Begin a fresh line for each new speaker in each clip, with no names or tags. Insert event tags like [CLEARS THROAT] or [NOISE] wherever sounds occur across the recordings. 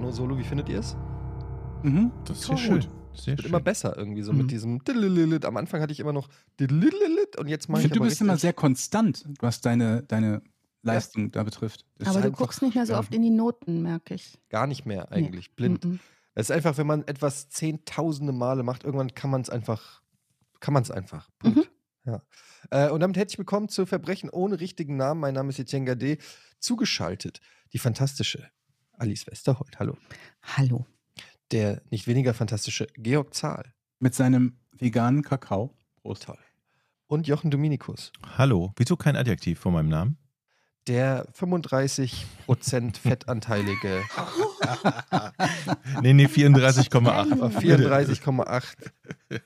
Piano-Solo. Wie findet ihr es?
Mhm, das ist sehr schön. Sehr
wird
schön.
immer besser irgendwie, so
Mhm.
mit diesem. Am Anfang hatte ich immer noch und jetzt mache
Ich
ich
finde, du bist immer sehr konstant, was deine, deine Leistung da betrifft. Das
Aber du
einfach-
guckst nicht mehr so
ja.
oft in die Noten, merke ich.
gar nicht mehr eigentlich, blind.
Mhm.
Es ist einfach, wenn man etwas zehntausende Male macht, irgendwann kann man es einfach, kann man es einfach. Punkt. Ja. Äh, und damit herzlich willkommen zu Verbrechen ohne richtigen Namen. Mein Name ist Etienne Gade. Zugeschaltet die fantastische Alice Westerholt. Hallo.
Hallo.
Der nicht weniger fantastische Georg Zahl.
Mit seinem veganen Kakao. Prost.
Toll. Und Jochen Dominikus.
Hallo, wieso kein Adjektiv vor meinem Namen?
Der 35% [LAUGHS] fettanteilige
Nee, nee, 34,8.
aber 34,8.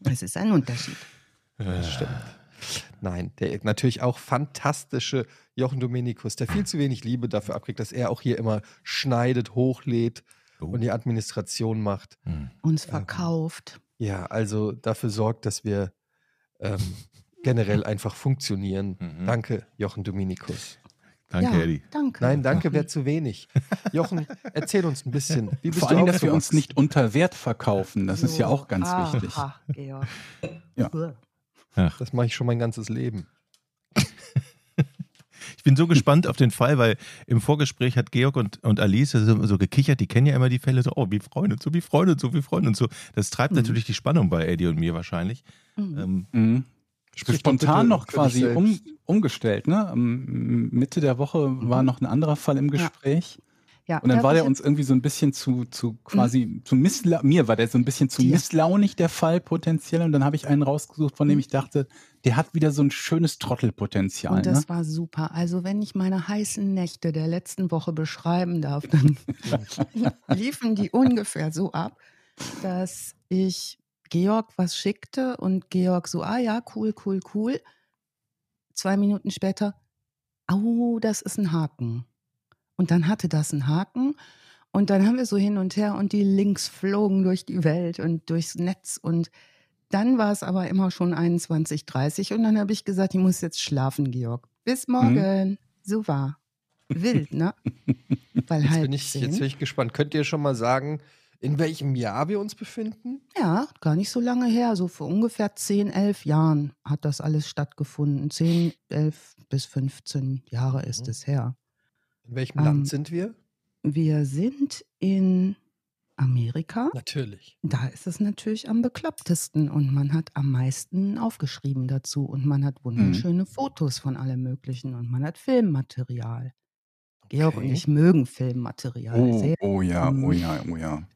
Das ist ein Unterschied.
Das stimmt. Nein, der natürlich auch fantastische Jochen Dominikus, der viel zu wenig Liebe dafür abkriegt, dass er auch hier immer schneidet, hochlädt
Oh.
und die Administration macht.
Hm.
Uns
Ähm,
verkauft.
Ja, also dafür sorgt, dass wir ähm, generell [LAUGHS] einfach funktionieren.
Mhm.
Danke, Jochen Dominikus.
Danke,
ja,
Eddie.
Danke.
Nein, danke wäre zu wenig. Jochen, erzähl uns ein bisschen. Wie bist
Vor
du
allem, dass wir uns nicht unter Wert verkaufen. Das ist ja auch ganz
Aha,
wichtig.
Georg.
Ja.
Das mache ich schon mein ganzes Leben. [LAUGHS]
Ich bin so gespannt auf den Fall, weil im Vorgespräch hat Georg und, und Alice so, so gekichert, die kennen ja immer die Fälle so, oh, wie Freunde und so, wie Freunde und so, wie Freunde und so. Das treibt
Mhm.
natürlich die Spannung bei Eddie und mir wahrscheinlich.
Mhm.
Ähm,
Mhm. Spontan
bitte
noch quasi um, umgestellt. Ne? Mitte der Woche war noch ein anderer Fall im Gespräch.
Ja,
Und dann war der uns irgendwie so ein bisschen zu, zu quasi, zu missla mir war der so ein bisschen zu
Dir.
misslaunig, der Fall potenziell. Und dann habe ich einen rausgesucht, von dem ich dachte, der hat wieder so ein schönes Trottelpotenzial.
Und das
Ne?
war super. Also wenn ich meine heißen Nächte der letzten Woche beschreiben darf, dann [LAUGHS] liefen die ungefähr so ab, dass ich Georg was schickte und Georg so, ah ja, cool, cool, cool. Zwei Minuten später, au, das ist ein Haken. Und dann hatte das einen Haken und dann haben wir so hin und her und die Links flogen durch die Welt und durchs Netz und dann war es aber immer schon 21.30 und dann habe ich gesagt, ich muss jetzt schlafen, Georg. Bis morgen. So war. Wild, ne? [LAUGHS] Weil
Jetzt
halb
bin, ich, jetzt bin ich gespannt. Könnt ihr schon mal sagen, in welchem Jahr wir uns befinden?
Ja, gar nicht so lange her. So vor ungefähr 10, 11 Jahren hat das alles stattgefunden. 10, 11 bis 15 Jahre ist
Mhm.
es her.
In welchem
Ähm,
Land sind wir?
Wir sind in Amerika.
Natürlich.
Da ist es natürlich am beklopptesten und man hat am meisten aufgeschrieben dazu und man hat wunderschöne Fotos von allem Möglichen und man hat Filmmaterial. Georg und
Okay.
ich mögen Filmmaterial
Oh,
sehr.
oh ja,
Mhm.
oh ja, oh ja.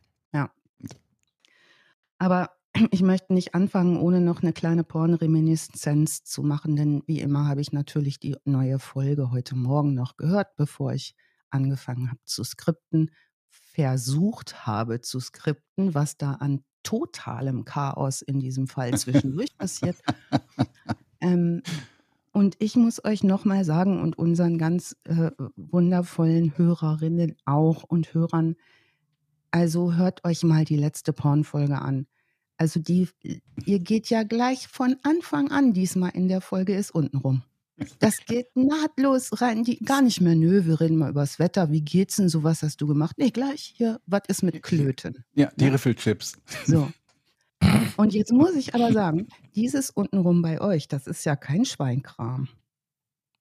Aber ich möchte nicht anfangen, ohne noch eine kleine Pornreminiszenz zu machen, denn wie immer habe ich natürlich die neue Folge heute Morgen noch gehört, bevor ich angefangen habe zu skripten, versucht habe zu skripten, was da an totalem Chaos in diesem Fall zwischendurch [LAUGHS] passiert. Ähm, und ich muss euch nochmal sagen und unseren ganz äh, wundervollen Hörerinnen auch und Hörern, also hört euch mal die letzte Pornfolge an. Also die, ihr geht ja gleich von Anfang an diesmal in der Folge ist untenrum. Das geht nahtlos rein, die, gar nicht mehr, nö, wir reden mal übers Wetter, wie geht's denn, so was hast du gemacht? Nee, gleich hier, was ist mit Klöten?
Ja, die
Ja.
Riffelchips.
So. Und jetzt muss ich aber sagen, dieses untenrum bei euch, das ist ja kein Schweinkram,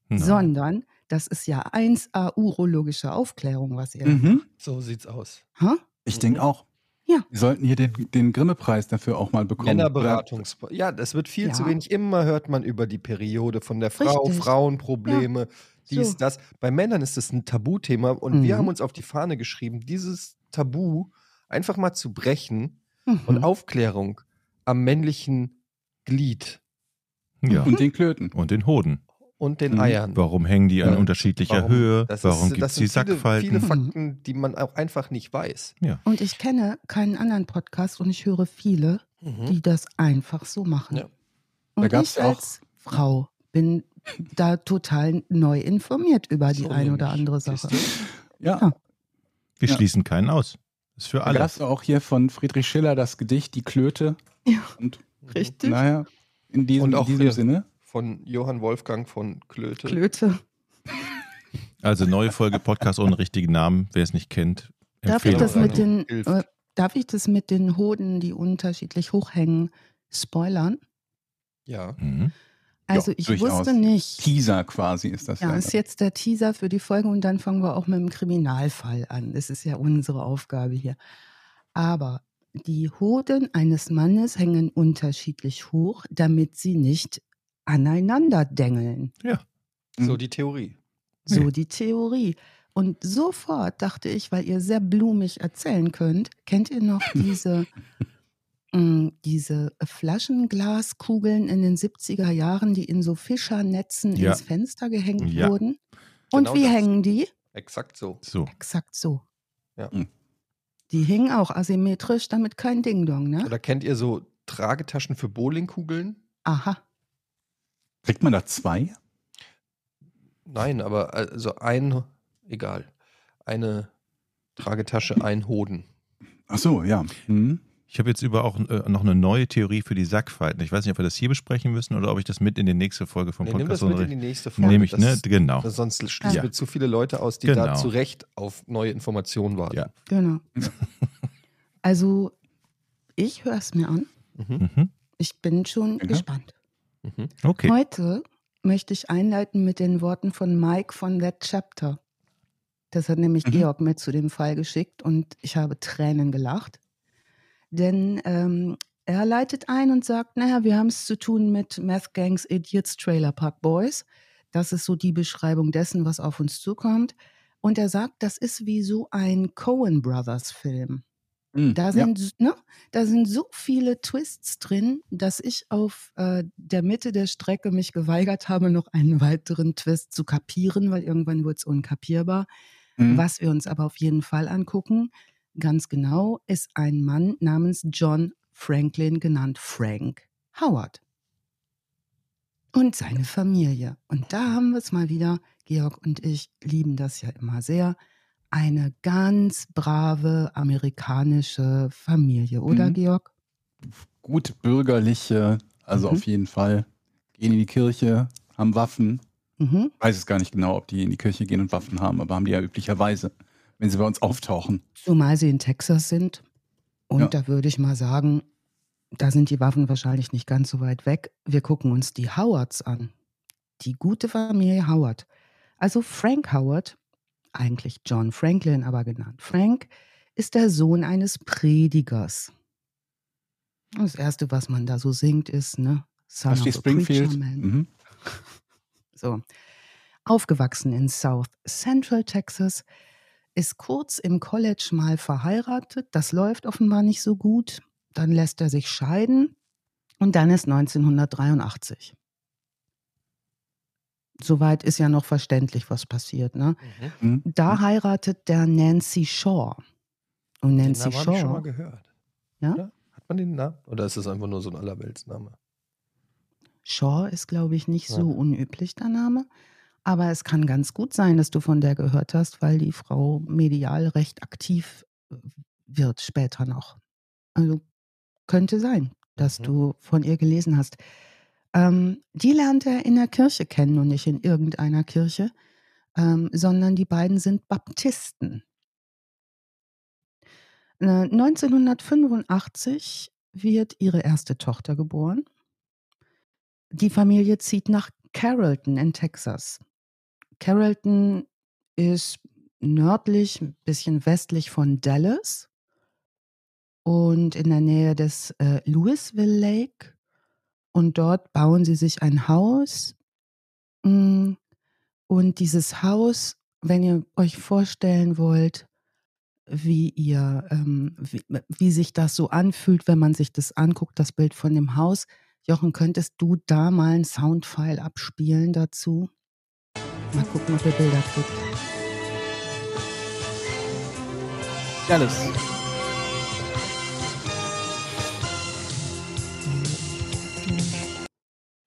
nein.
sondern das ist ja 1A urologische Aufklärung, was ihr.
Mhm.
So sieht's aus.
Ha?
Ich denke
Mhm.
auch.
Ja.
Wir sollten hier den, den Grimme-Preis dafür auch mal bekommen.
Männerberatungs. Ja, das wird viel zu
Ja.
wenig. Immer hört man über die Periode von der Frau,
Richtig.
Frauenprobleme, dies,
So.
das. Bei Männern ist das ein Tabuthema und wir
Mhm.
haben uns auf die Fahne geschrieben, dieses Tabu einfach mal zu brechen
Mhm.
und Aufklärung am männlichen Glied
Ja.
Und den Klöten.
Und den Hoden.
Und den
Mhm.
Eiern.
Warum hängen die an
Ja.
unterschiedlicher
Warum-
Höhe?
Das
Warum gibt
das
es die
sind viele,
Sackfalten?
viele Fakten, die man auch einfach nicht weiß.
Und ich kenne keinen anderen Podcast und ich höre viele,
Mhm.
die das einfach so machen.
Ja.
Und ich
ja auch-
als Frau bin da total neu informiert über die
So
eine oder andere Sache.
Ja.
Ja.
Wir
Ja.
schließen keinen aus. Das ist für
Da
alle.
gab es auch hier von Friedrich Schiller das Gedicht Die Klöte.
Ja.
Und
Richtig.
naja, in diesem,
Und auch
in diesem Sinne.
Von Johann Wolfgang von Klöte.
Klöte.
Also neue Folge Podcast ohne richtigen Namen. Wer es nicht kennt,
Darf ich das mit den, äh, darf ich das mit den Hoden, die unterschiedlich hochhängen, spoilern?
Ja.
Mhm.
Also
Ja,
ich
durchaus.
wusste nicht.
Teaser quasi ist das.
Ja, ist jetzt der Teaser für die Folge und dann fangen wir auch mit dem Kriminalfall an. Das ist ja unsere Aufgabe hier. Aber die Hoden eines Mannes hängen unterschiedlich hoch, damit sie nicht aneinander dengeln.
So die Theorie.
So die Theorie. Und sofort dachte ich, weil ihr sehr blumig erzählen könnt, kennt ihr noch [LAUGHS] diese, mh, diese Flaschenglaskugeln in den 70er Jahren, die in so Fischernetzen
Ja.
ins Fenster gehängt
Ja.
wurden? Und
Genau
wie
das.
hängen die?
Exakt so.
So.
Exakt so.
Ja.
Hm.
Die hingen auch asymmetrisch, damit kein Ding-Dong, ne?
Oder kennt ihr so Tragetaschen für Bowlingkugeln?
Aha.
Kriegt man da zwei?
Nein, aber also ein, egal. Eine Tragetasche, ein Hoden.
Ach so, ja. Hm.
Ich habe jetzt über auch äh, noch eine neue Theorie für die Sackfalten. Ich weiß nicht, ob wir das hier besprechen müssen oder ob ich das mit in die nächste Folge vom
Nee, nimm das
Podcast
mit in die nächste Folge.
Nehme ich,
das,
ne? Genau.
das- sonst schließen
Ja.
wir zu viele Leute aus, die da
Genau.
zu Recht auf neue Informationen warten.
Ja.
Genau. [LAUGHS] Also, ich höre es mir an.
Mhm.
Mhm.
Ich bin schon
Ja.
gespannt.
Mhm.
Okay.
Heute möchte ich einleiten mit den Worten von Mike von That Chapter. Das hat nämlich
Mhm.
Georg mir zu dem Fall geschickt und ich habe Tränen gelacht. Denn ähm, er leitet ein und sagt, naja, wir haben es zu tun mit Meth Gangs, Idiots, Trailer Park Boys. Das ist so die Beschreibung dessen, was auf uns zukommt. Und er sagt, das ist wie so ein Coen Brothers Film.
Hm.
Da
ja.
sind, ne, da sind so viele Twists drin, dass ich auf äh, der Mitte der Strecke mich geweigert habe, noch einen weiteren Twist zu kapieren, weil irgendwann wird es unkapierbar.
Hm.
Was wir uns aber auf jeden Fall angucken, ganz genau, ist ein Mann namens John Franklin, genannt Frank Howard. Und seine Familie. Und da haben wir es mal wieder, Georg und ich lieben das ja immer sehr, eine ganz brave amerikanische Familie, oder
Mhm.
Georg?
Gut bürgerliche, also
Mhm.
auf jeden Fall. Gehen in die Kirche, haben Waffen.
Mhm.
Weiß es gar nicht genau, ob die in die Kirche gehen und Waffen haben, aber haben die ja üblicherweise, wenn sie bei uns auftauchen.
Zumal sie in Texas sind. Und
Ja.
da würde ich mal sagen, da sind die Waffen wahrscheinlich nicht ganz so weit weg. Wir gucken uns die Howards an. Die gute Familie Howard. Also Frank Howard, eigentlich John Franklin, aber genannt Frank, ist der Sohn eines Predigers. Das Erste, was man da so singt, ist, ne? Son
du
of
Springfield?
man.
Mhm.
So. Aufgewachsen in South Central Texas, ist kurz im College mal verheiratet. Das läuft offenbar nicht so gut. Dann lässt er sich scheiden und dann ist 1983. Soweit ist ja noch verständlich, was passiert. Ne?
Mhm.
Mhm.
Da heiratet der Nancy Shaw. Und
Den
Nancy
Namen habe ich schon mal
Shaw,
gehört.
Ja?
Oder? Hat man den Namen? Oder ist es einfach nur so ein Allerweltsname?
Shaw ist, glaube ich, nicht
Ja.
so unüblich, der Name. Aber es kann ganz gut sein, dass du von der gehört hast, weil die Frau medial recht aktiv äh, wird später noch. Also könnte sein, dass
Mhm.
du von ihr gelesen hast. Ähm, die lernt er in der Kirche kennen und nicht in irgendeiner Kirche, ähm, sondern die beiden sind Baptisten. Äh, 1985 wird ihre erste Tochter geboren. Die Familie zieht nach Carrollton in Texas. Carrollton ist nördlich, ein bisschen westlich von Dallas und in der Nähe des äh, Louisville Lake. Und dort bauen sie sich ein Haus. Mm, Und dieses Haus, wenn ihr euch vorstellen wollt, wie ihr, ähm, wie, wie sich das so anfühlt, wenn man sich das anguckt, das Bild von dem Haus. Jochen, könntest du da mal ein Soundfile abspielen dazu? Mal gucken, ob ihr Bilder kriegt.
Dallas.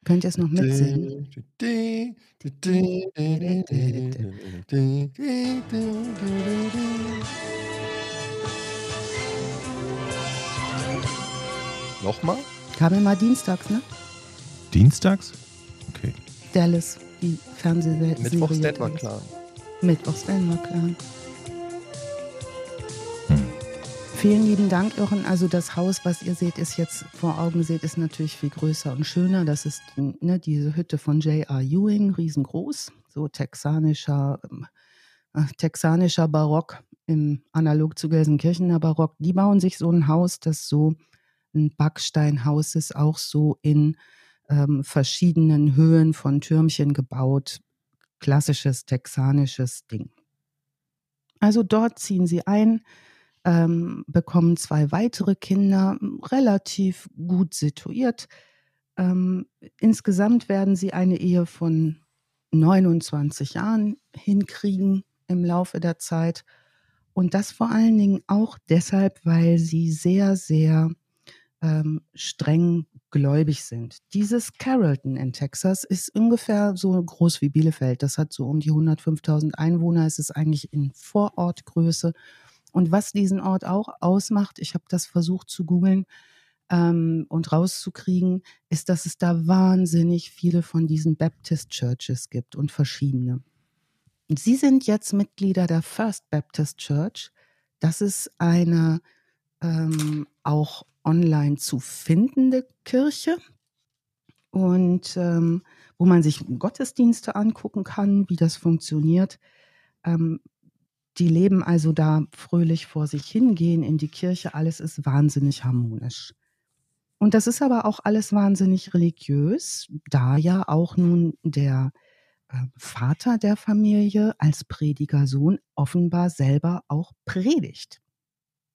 Könnt ihr es noch mitsingen?
Nochmal?
Kam immer dienstags, ne?
Dienstags? Okay.
Dallas, die Fernsehserie.
Mittwochs Detmer klar.
Mittwochs wir klar. Vielen lieben Dank, Irren. Also das Haus, was ihr seht, ist jetzt vor Augen seht, ist natürlich viel größer und schöner. Das ist ne, diese Hütte von J.R. Ewing, riesengroß, so texanischer, äh, texanischer Barock im analog zu Gelsenkirchener Barock. Die bauen sich so ein Haus, das so ein Backsteinhaus ist, auch so in ähm, verschiedenen Höhen von Türmchen gebaut. Klassisches texanisches Ding. Also dort ziehen sie ein ähm, bekommen zwei weitere Kinder, relativ gut situiert. Ähm, insgesamt werden sie eine Ehe von 29 Jahren hinkriegen im Laufe der Zeit. Und das vor allen Dingen auch deshalb, weil sie sehr, sehr ähm, streng gläubig sind. Dieses Carrollton in Texas ist ungefähr so groß wie Bielefeld. Das hat so um die 105.000 Einwohner. Es ist eigentlich in Vorortgröße. Und was diesen Ort auch ausmacht, ich habe das versucht zu googeln ähm, und rauszukriegen, ist, dass es da wahnsinnig viele von diesen Baptist Churches gibt und verschiedene. Sie sind jetzt Mitglieder der First Baptist Church. Das ist eine ähm, auch online zu findende Kirche und ähm, wo man sich Gottesdienste angucken kann, wie das funktioniert. Ähm, die leben also da fröhlich vor sich hin, gehen in die Kirche, alles ist wahnsinnig harmonisch. Und das ist aber auch alles wahnsinnig religiös, da ja auch nun der äh, Vater der Familie als Predigersohn offenbar selber auch predigt.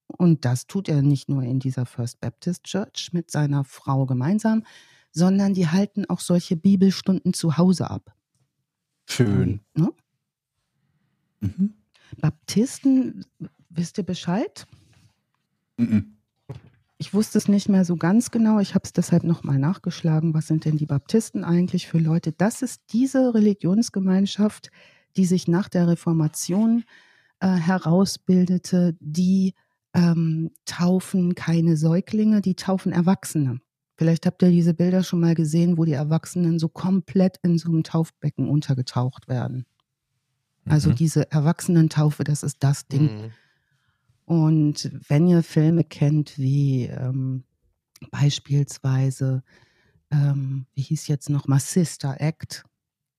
Und das tut er nicht nur in dieser First Baptist Church mit seiner Frau gemeinsam, sondern die halten auch solche Bibelstunden zu Hause ab.
Schön. Ne?
Mhm. Baptisten, wisst ihr Bescheid? Mhm. Ich wusste es nicht mehr so ganz genau. Ich habe es deshalb nochmal nachgeschlagen. Was sind denn die Baptisten eigentlich für Leute? Das ist diese Religionsgemeinschaft, die sich nach der Reformation äh, herausbildete, die ähm, taufen keine Säuglinge, die taufen Erwachsene. Vielleicht habt ihr diese Bilder schon mal gesehen, wo die Erwachsenen so komplett in so einem Taufbecken untergetaucht werden. Also mhm. diese Erwachsenentaufe, das ist das Ding. Mhm. Und wenn ihr Filme kennt wie ähm, beispielsweise, ähm, wie hieß jetzt noch mal Sister Act,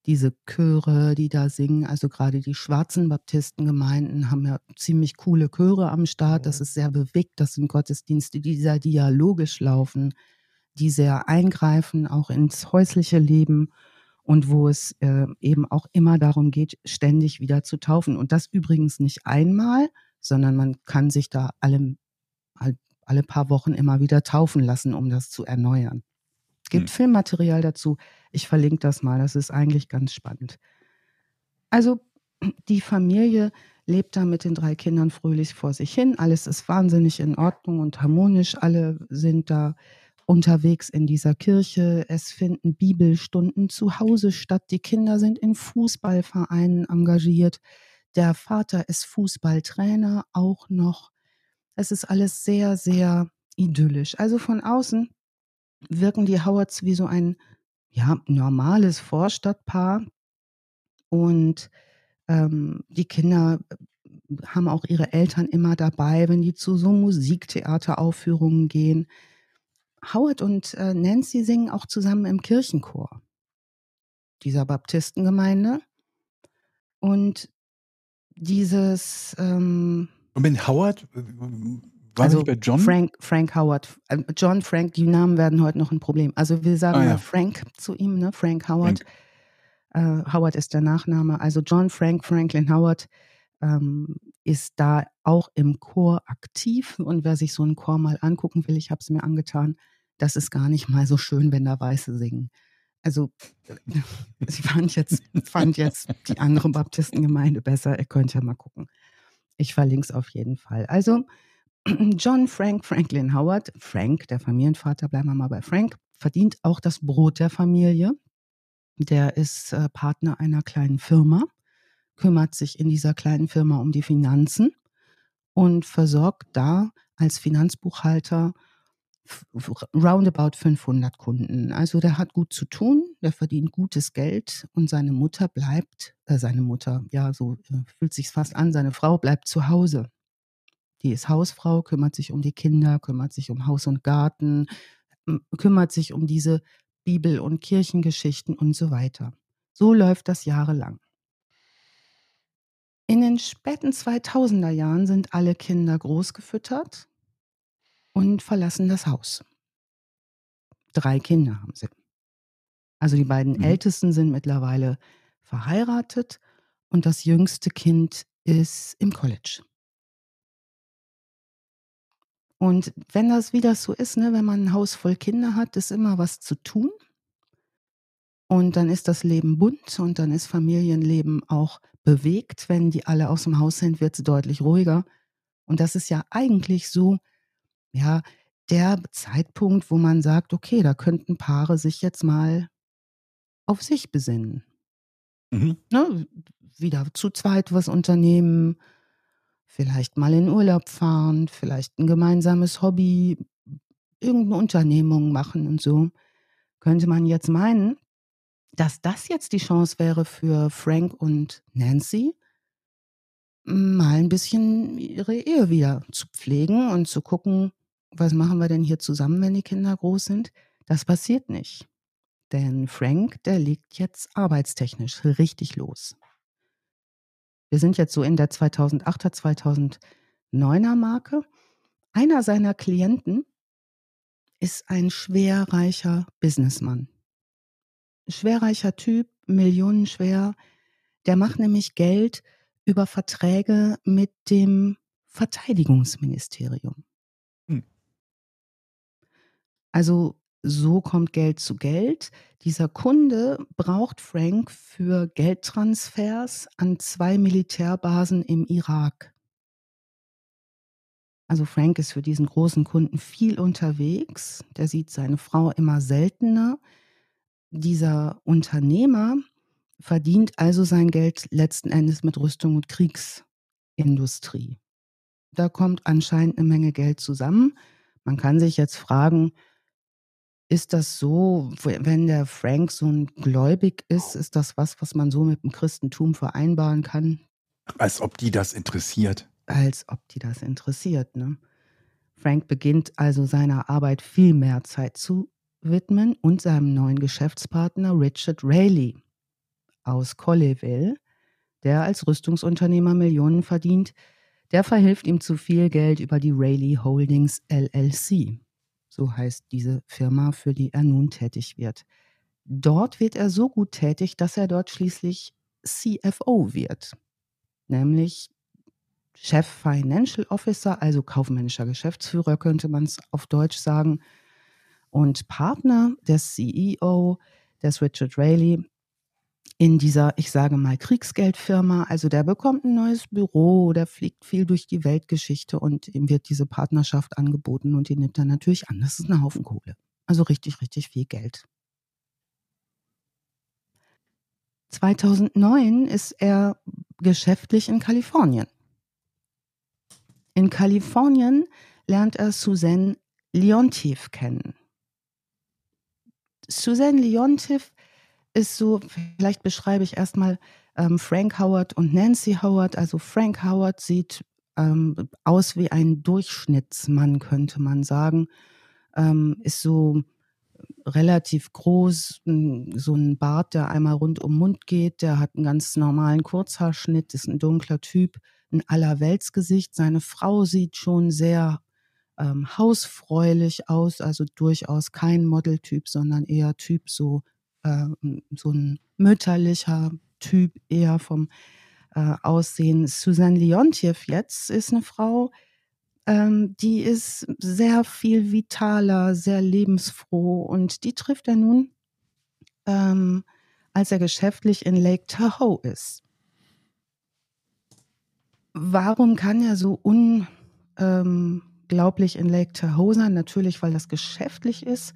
diese Chöre, die da singen, also gerade die schwarzen Baptistengemeinden haben ja ziemlich coole Chöre am Start. Das mhm. ist sehr bewegt. Das sind Gottesdienste, die sehr dialogisch laufen, die sehr eingreifen, auch ins häusliche Leben und wo es äh, eben auch immer darum geht, ständig wieder zu taufen. Und das übrigens nicht einmal, sondern man kann sich da alle, alle paar Wochen immer wieder taufen lassen, um das zu erneuern. Es gibt hm. Filmmaterial dazu. Ich verlinke das mal. Das ist eigentlich ganz spannend. Also [CLEARS THROAT] die Familie lebt da mit den drei Kindern fröhlich vor sich hin. Alles ist wahnsinnig in Ordnung und harmonisch. Alle sind da unterwegs in dieser Kirche. Es finden Bibelstunden zu Hause statt. Die Kinder sind in Fußballvereinen engagiert. Der Vater ist Fußballtrainer auch noch. Es ist alles sehr, sehr idyllisch. Also von außen wirken die Howards wie so ein ja, normales Vorstadtpaar. Und ähm, die Kinder haben auch ihre Eltern immer dabei, wenn die zu so Musiktheateraufführungen gehen. Howard und äh, Nancy singen auch zusammen im Kirchenchor dieser Baptistengemeinde. Und dieses. Ähm,
und wenn Howard,
war also bei John? Frank, Frank Howard. Äh, John, Frank, die Namen werden heute noch ein Problem. Also wir sagen ah, ja. Frank zu ihm, ne? Frank Howard. Frank. Äh, Howard ist der Nachname. Also John Frank Franklin Howard ähm, ist da auch im Chor aktiv. Und wer sich so einen Chor mal angucken will, ich habe es mir angetan, das ist gar nicht mal so schön, wenn da Weiße singen. Also ich fand jetzt, fand jetzt die andere Baptistengemeinde besser. Ihr könnt ja mal gucken. Ich verlinke es auf jeden Fall. Also [CLEARS THROAT] John Frank Franklin Howard, Frank, der Familienvater, bleiben wir mal bei Frank, verdient auch das Brot der Familie. Der ist äh, Partner einer kleinen Firma, kümmert sich in dieser kleinen Firma um die Finanzen und versorgt da als Finanzbuchhalter roundabout 500 Kunden. Also der hat gut zu tun, der verdient gutes Geld und seine Mutter bleibt, äh, seine Mutter, ja, so äh, fühlt sich fast an, seine Frau bleibt zu Hause. Die ist Hausfrau, kümmert sich um die Kinder, kümmert sich um Haus und Garten, kümmert sich um diese Bibel- und Kirchengeschichten und so weiter. So läuft das jahrelang. In den späten 2000er Jahren sind alle Kinder großgefüttert und verlassen das Haus. Drei Kinder haben sie. Also die beiden mhm. Ältesten sind mittlerweile verheiratet und das jüngste Kind ist im College. Und wenn das wie das so ist, ne, wenn man ein Haus voll Kinder hat, ist immer was zu tun. Und dann ist das Leben bunt und dann ist Familienleben auch bewegt. Wenn die alle aus dem Haus sind, wird es deutlich ruhiger. Und das ist ja eigentlich so, ja, der Zeitpunkt, wo man sagt, okay, da könnten Paare sich jetzt mal auf sich besinnen. Mhm. Ne, wieder zu zweit was unternehmen, vielleicht mal in Urlaub fahren, vielleicht ein gemeinsames Hobby, irgendeine Unternehmung machen und so. Könnte man jetzt meinen, dass das jetzt die Chance wäre für Frank und Nancy, mal ein bisschen ihre Ehe wieder zu pflegen und zu gucken, was machen wir denn hier zusammen, wenn die Kinder groß sind? Das passiert nicht. Denn Frank, der liegt jetzt arbeitstechnisch richtig los. Wir sind jetzt so in der 2008er, 2009er Marke. Einer seiner Klienten ist ein schwerreicher Businessmann schwerreicher Typ, millionenschwer. Der macht nämlich Geld über Verträge mit dem Verteidigungsministerium. Also so kommt Geld zu Geld. Dieser Kunde braucht Frank für Geldtransfers an zwei Militärbasen im Irak. Also Frank ist für diesen großen Kunden viel unterwegs. Der sieht seine Frau immer seltener. Dieser Unternehmer verdient also sein Geld letzten Endes mit Rüstung und Kriegsindustrie. Da kommt anscheinend eine Menge Geld zusammen. Man kann sich jetzt fragen, ist das so, wenn der Frank so ein gläubig ist, ist das was, was man so mit dem Christentum vereinbaren kann?
Als ob die das interessiert.
Als ob die das interessiert, ne? Frank beginnt also seiner Arbeit viel mehr Zeit zu widmen und seinem neuen Geschäftspartner Richard Rayleigh aus Colleyville, der als Rüstungsunternehmer Millionen verdient, der verhilft ihm zu viel Geld über die Rayleigh Holdings LLC. So heißt diese Firma, für die er nun tätig wird. Dort wird er so gut tätig, dass er dort schließlich CFO wird, nämlich Chef Financial Officer, also kaufmännischer Geschäftsführer könnte man es auf Deutsch sagen, und Partner des CEO, des Richard Rayleigh, in dieser, ich sage mal, Kriegsgeldfirma. Also der bekommt ein neues Büro, der fliegt viel durch die Weltgeschichte und ihm wird diese Partnerschaft angeboten und die nimmt er natürlich an. Das ist ein Haufen Kohle. Also richtig, richtig viel Geld. 2009 ist er geschäftlich in Kalifornien. In Kalifornien lernt er Suzanne Leontief kennen. Suzanne Leontief ist so, vielleicht beschreibe ich erstmal ähm, Frank Howard und Nancy Howard. Also Frank Howard sieht ähm, aus wie ein Durchschnittsmann, könnte man sagen. Ähm, ist so relativ groß, so ein Bart, der einmal rund um den Mund geht. Der hat einen ganz normalen Kurzhaarschnitt, ist ein dunkler Typ, ein Allerweltsgesicht. Seine Frau sieht schon sehr ähm, hausfräulich aus, also durchaus kein Modeltyp, sondern eher Typ so, äh, so ein mütterlicher Typ, eher vom äh, Aussehen. Susanne Leontiev jetzt ist eine Frau, ähm, die ist sehr viel vitaler, sehr lebensfroh und die trifft er nun, ähm, als er geschäftlich in Lake Tahoe ist. Warum kann er so un, ähm, unglaublich in Lake Tahoe sein, natürlich, weil das geschäftlich ist.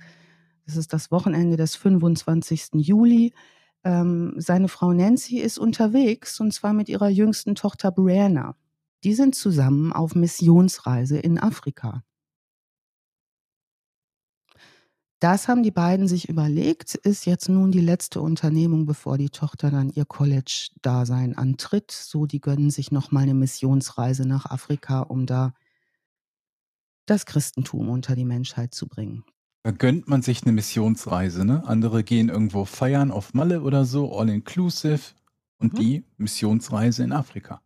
Es ist das Wochenende des 25. Juli. Ähm, seine Frau Nancy ist unterwegs und zwar mit ihrer jüngsten Tochter Brianna. Die sind zusammen auf Missionsreise in Afrika. Das haben die beiden sich überlegt, ist jetzt nun die letzte Unternehmung, bevor die Tochter dann ihr College-Dasein antritt. So, die gönnen sich nochmal eine Missionsreise nach Afrika, um da das Christentum unter die Menschheit zu bringen.
Da gönnt man sich eine Missionsreise, ne? Andere gehen irgendwo feiern auf Malle oder so, all inclusive. Und mhm. die Missionsreise in Afrika.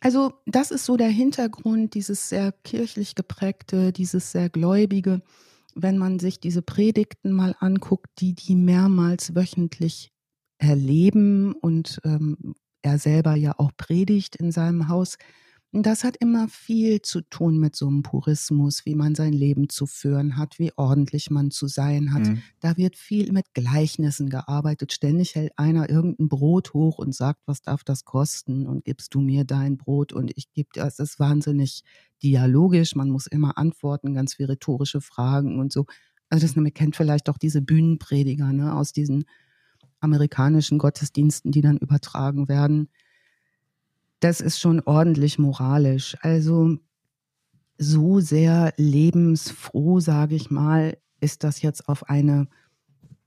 Also das ist so der Hintergrund, dieses sehr kirchlich geprägte, dieses sehr gläubige. Wenn man sich diese Predigten mal anguckt, die die mehrmals wöchentlich erleben und ähm, er selber ja auch predigt in seinem Haus, das hat immer viel zu tun mit so einem Purismus, wie man sein Leben zu führen hat, wie ordentlich man zu sein hat. Mhm. Da wird viel mit Gleichnissen gearbeitet. Ständig hält einer irgendein Brot hoch und sagt, was darf das kosten? Und gibst du mir dein Brot und ich gebe dir. Es ist wahnsinnig dialogisch. Man muss immer antworten, ganz viel rhetorische Fragen und so. Also das man kennt vielleicht auch diese Bühnenprediger ne, aus diesen amerikanischen Gottesdiensten, die dann übertragen werden das ist schon ordentlich moralisch. Also so sehr lebensfroh, sage ich mal, ist das jetzt auf eine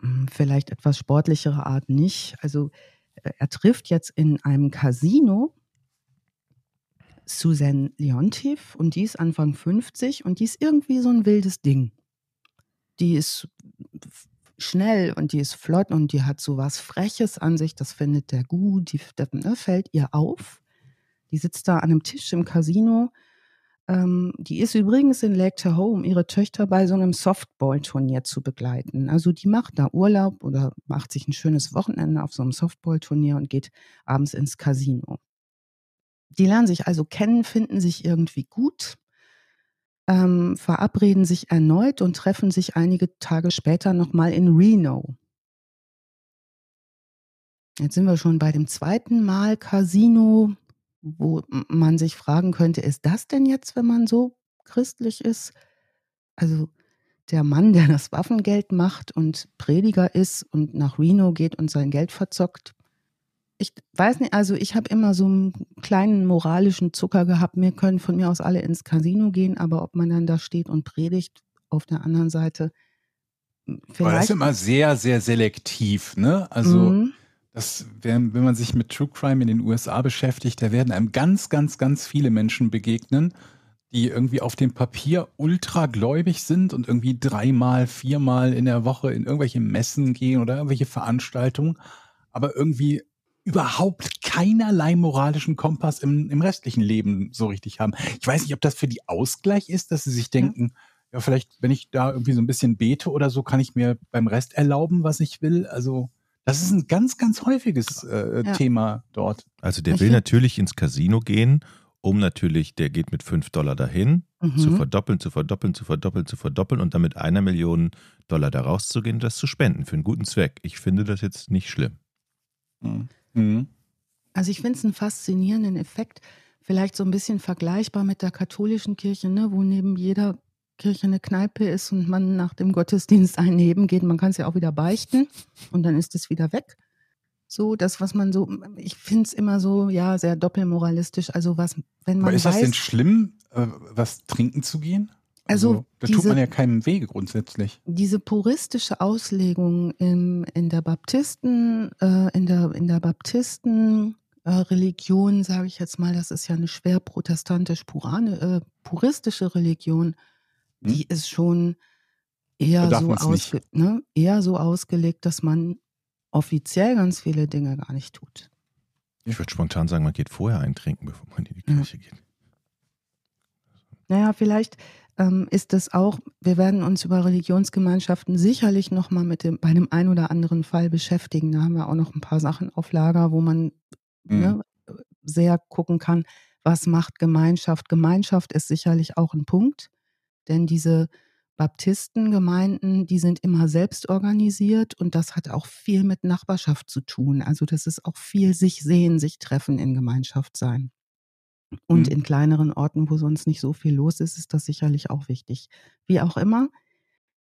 hm, vielleicht etwas sportlichere Art nicht. Also äh, er trifft jetzt in einem Casino Susan Leontief und die ist Anfang 50 und die ist irgendwie so ein wildes Ding. Die ist schnell und die ist flott und die hat so was Freches an sich, das findet der gut, die, das ne, fällt ihr auf. Die sitzt da an einem Tisch im Casino. Ähm, die ist übrigens in Lake Tahoe, um ihre Töchter bei so einem Softball-Turnier zu begleiten. Also die macht da Urlaub oder macht sich ein schönes Wochenende auf so einem Softball-Turnier und geht abends ins Casino. Die lernen sich also kennen, finden sich irgendwie gut, ähm, verabreden sich erneut und treffen sich einige Tage später nochmal in Reno. Jetzt sind wir schon bei dem zweiten Mal Casino wo man sich fragen könnte, ist das denn jetzt, wenn man so christlich ist? Also der Mann, der das Waffengeld macht und Prediger ist und nach Reno geht und sein Geld verzockt. Ich weiß nicht, also ich habe immer so einen kleinen moralischen Zucker gehabt. Mir können von mir aus alle ins Casino gehen, aber ob man dann da steht und predigt, auf der anderen Seite.
Vielleicht. Aber das ist immer sehr, sehr selektiv, ne? Also mhm. Das, wenn, wenn man sich mit True Crime in den USA beschäftigt, da werden einem ganz, ganz, ganz viele Menschen begegnen, die irgendwie auf dem Papier ultra gläubig sind und irgendwie dreimal, viermal in der Woche in irgendwelche Messen gehen oder irgendwelche Veranstaltungen, aber irgendwie überhaupt keinerlei moralischen Kompass im, im restlichen Leben so richtig haben. Ich weiß nicht, ob das für die Ausgleich ist, dass sie sich denken, ja vielleicht, wenn ich da irgendwie so ein bisschen bete oder so, kann ich mir beim Rest erlauben, was ich will. Also das ist ein ganz, ganz häufiges äh, ja. Thema dort.
Also der will natürlich ins Casino gehen, um natürlich, der geht mit 5 Dollar dahin, mhm. zu verdoppeln, zu verdoppeln, zu verdoppeln, zu verdoppeln und dann mit einer Million Dollar da rauszugehen und das zu spenden für einen guten Zweck. Ich finde das jetzt nicht schlimm.
Mhm. mhm. Also ich finde es einen faszinierenden Effekt, vielleicht so ein bisschen vergleichbar mit der katholischen Kirche, ne, wo neben jeder Kirche eine Kneipe ist und man nach dem Gottesdienst einheben geht, man kann es ja auch wieder beichten und dann ist es wieder weg. So, das, was man so, ich finde es immer so, ja, sehr doppelmoralistisch. Also was, wenn man. Aber
ist
weiß,
das denn schlimm, äh, was trinken zu gehen? Also, also da diese, tut man ja keinem Wege grundsätzlich.
Diese puristische Auslegung in, in der Baptisten, äh, in der, in der Baptisten äh, Religion, sage ich jetzt mal, das ist ja eine schwer protestantisch-puristische äh, puristische Religion? Die ist schon eher so, ausge ne, eher so ausgelegt, dass man offiziell ganz viele Dinge gar nicht tut.
Ich würde spontan sagen, man geht vorher eintrinken, bevor man in die Kirche ja. geht.
Naja, vielleicht ähm, ist das auch, wir werden uns über Religionsgemeinschaften sicherlich nochmal mit dem, bei einem ein oder anderen Fall beschäftigen. Da haben wir auch noch ein paar Sachen auf Lager, wo man mhm. ne, sehr gucken kann, was macht Gemeinschaft. Gemeinschaft ist sicherlich auch ein Punkt. Denn diese Baptistengemeinden, die sind immer selbst organisiert und das hat auch viel mit Nachbarschaft zu tun. Also das ist auch viel sich sehen, sich treffen in Gemeinschaft sein. Und mhm. in kleineren Orten, wo sonst nicht so viel los ist, ist das sicherlich auch wichtig. Wie auch immer.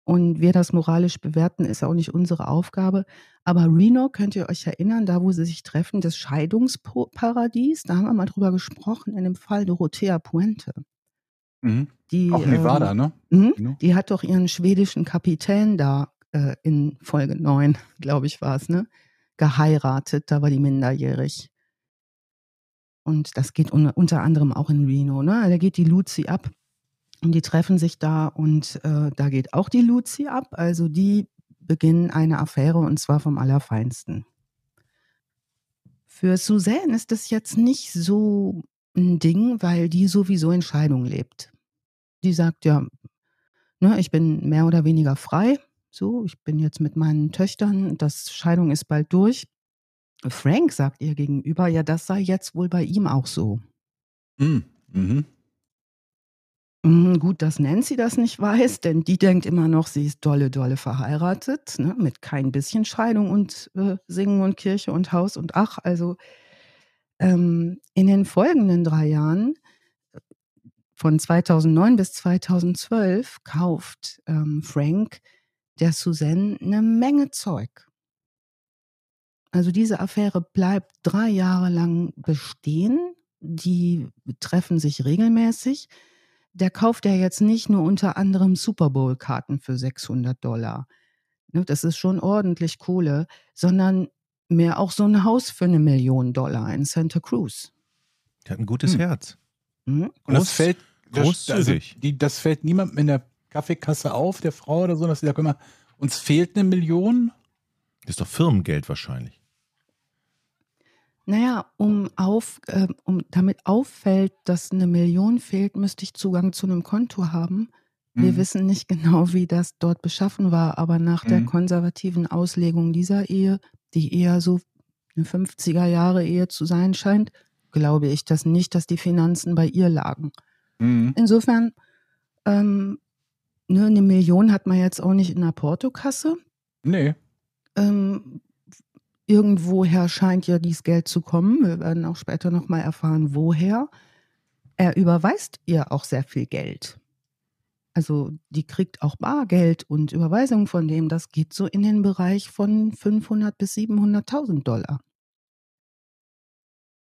Und wir das moralisch bewerten, ist auch nicht unsere Aufgabe. Aber Reno, könnt ihr euch erinnern, da wo sie sich treffen, das Scheidungsparadies, da haben wir mal drüber gesprochen, in dem Fall Dorothea Puente.
Mhm.
Die,
Auch Nevada,
ähm,
ne?
mh,
Genau.
Die hat doch ihren schwedischen Kapitän da äh, in Folge 9, [LAUGHS] glaube ich, war es, ne? Geheiratet, da war die minderjährig. Und das geht un unter anderem auch in Reno, ne? Da geht die Lucy ab und die treffen sich da und äh, da geht auch die Lucy ab. Also die beginnen eine Affäre und zwar vom Allerfeinsten. Für Suzanne ist das jetzt nicht so ein Ding, weil die sowieso in Scheidung lebt. Die sagt ja, ne, ich bin mehr oder weniger frei. So, ich bin jetzt mit meinen Töchtern, das Scheidung ist bald durch. Frank sagt ihr gegenüber, ja, das sei jetzt wohl bei ihm auch so.
Mhm. Mhm.
Mhm, Gut, dass Nancy das nicht weiß, denn die denkt immer noch, sie ist dolle, dolle verheiratet, ne, mit kein bisschen Scheidung und äh, Singen und Kirche und Haus und Ach. Also ähm, in den folgenden drei Jahren, von 2009 bis 2012, kauft ähm, Frank der Suzanne eine Menge Zeug. Also diese Affäre bleibt drei Jahre lang bestehen. Die treffen sich regelmäßig der kauft ja jetzt nicht nur unter anderem Super Bowl-Karten für 600 Dollar. Ne, das ist schon ordentlich Kohle, sondern mehr auch so ein Haus für eine Million Dollar in Santa Cruz.
Der hat ein gutes
Hm.
Herz.
Mhm.
Und das fällt, das, also
großzügig.
die, das fällt niemandem in der Kaffeekasse auf, der Frau oder so, dass sie sagt, guck mal, uns fehlt eine Million.
Das ist doch Firmengeld wahrscheinlich.
Naja, um auf, äh, um damit auffällt, dass eine Million fehlt, müsste ich Zugang zu einem Konto haben. Wir
Mhm.
wissen nicht genau, wie das dort beschaffen war, aber nach der
Mhm.
konservativen Auslegung dieser Ehe, die eher so eine 50er Jahre Ehe zu sein scheint, glaube ich das nicht, dass die Finanzen bei ihr lagen.
Mhm.
Insofern, ähm, ne, eine Million hat man jetzt auch nicht in der Portokasse.
Nee.
Ähm, irgendwoher scheint ja dieses Geld zu kommen. Wir werden auch später nochmal erfahren, woher. Er überweist ihr auch sehr viel Geld. Also die kriegt auch Bargeld und Überweisungen von dem. Das geht so in den Bereich von 500 bis 700.000 Dollar.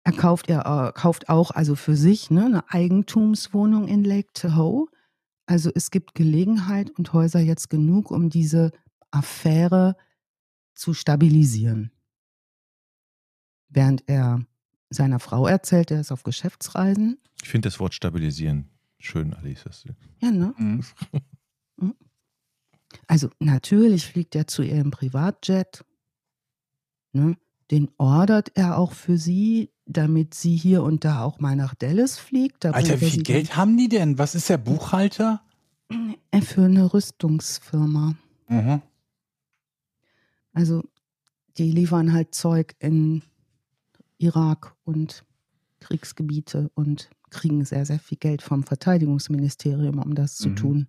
Er kauft, er äh, kauft auch also für sich ne, eine Eigentumswohnung in Lake Tahoe. Also es gibt Gelegenheit und Häuser jetzt genug, um diese Affäre zu stabilisieren. Während er seiner Frau erzählt, er ist auf Geschäftsreisen.
Ich finde das Wort stabilisieren schön, Alice.
Ja, ne?
Mhm.
Also natürlich fliegt er zu ihr im Privatjet. Ne? Den ordert er auch für sie, damit sie hier und da auch mal nach Dallas fliegt. Da
Alter, wie viel Geld haben die denn? Was ist der Buchhalter?
Äh, Für eine Rüstungsfirma.
Mhm.
Also die liefern halt Zeug in Irak und Kriegsgebiete und kriegen sehr, sehr viel Geld vom Verteidigungsministerium, um das zu
Mhm.
tun.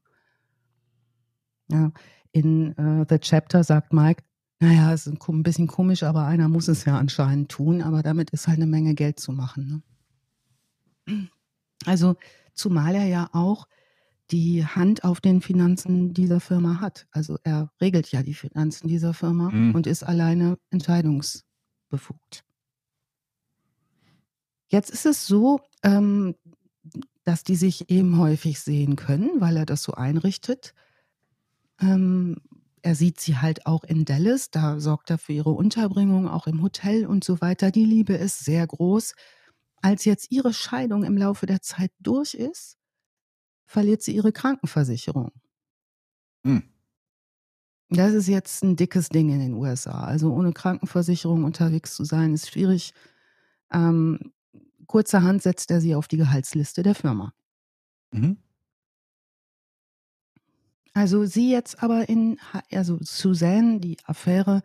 Ja, in äh, The Chapter sagt Mike, naja, es ist ein bisschen komisch, aber einer muss es ja anscheinend tun, aber damit ist halt eine Menge Geld zu machen. Ne? Also, zumal er ja auch die Hand auf den Finanzen dieser Firma hat. Also er regelt ja die Finanzen dieser Firma
Mhm.
und ist alleine entscheidungsbefugt. Jetzt ist es so, ähm, dass die sich eben häufig sehen können, weil er das so einrichtet. Ähm, er sieht sie halt auch in Dallas, da sorgt er für ihre Unterbringung, auch im Hotel und so weiter. Die Liebe ist sehr groß. Als jetzt ihre Scheidung im Laufe der Zeit durch ist, verliert sie ihre Krankenversicherung.
Hm.
Das ist jetzt ein dickes Ding in den USA. Also ohne Krankenversicherung unterwegs zu sein, ist schwierig. Ähm, kurzerhand setzt er sie auf die Gehaltsliste der Firma.
Mhm.
Also sie jetzt aber in, also Suzanne, die Affäre,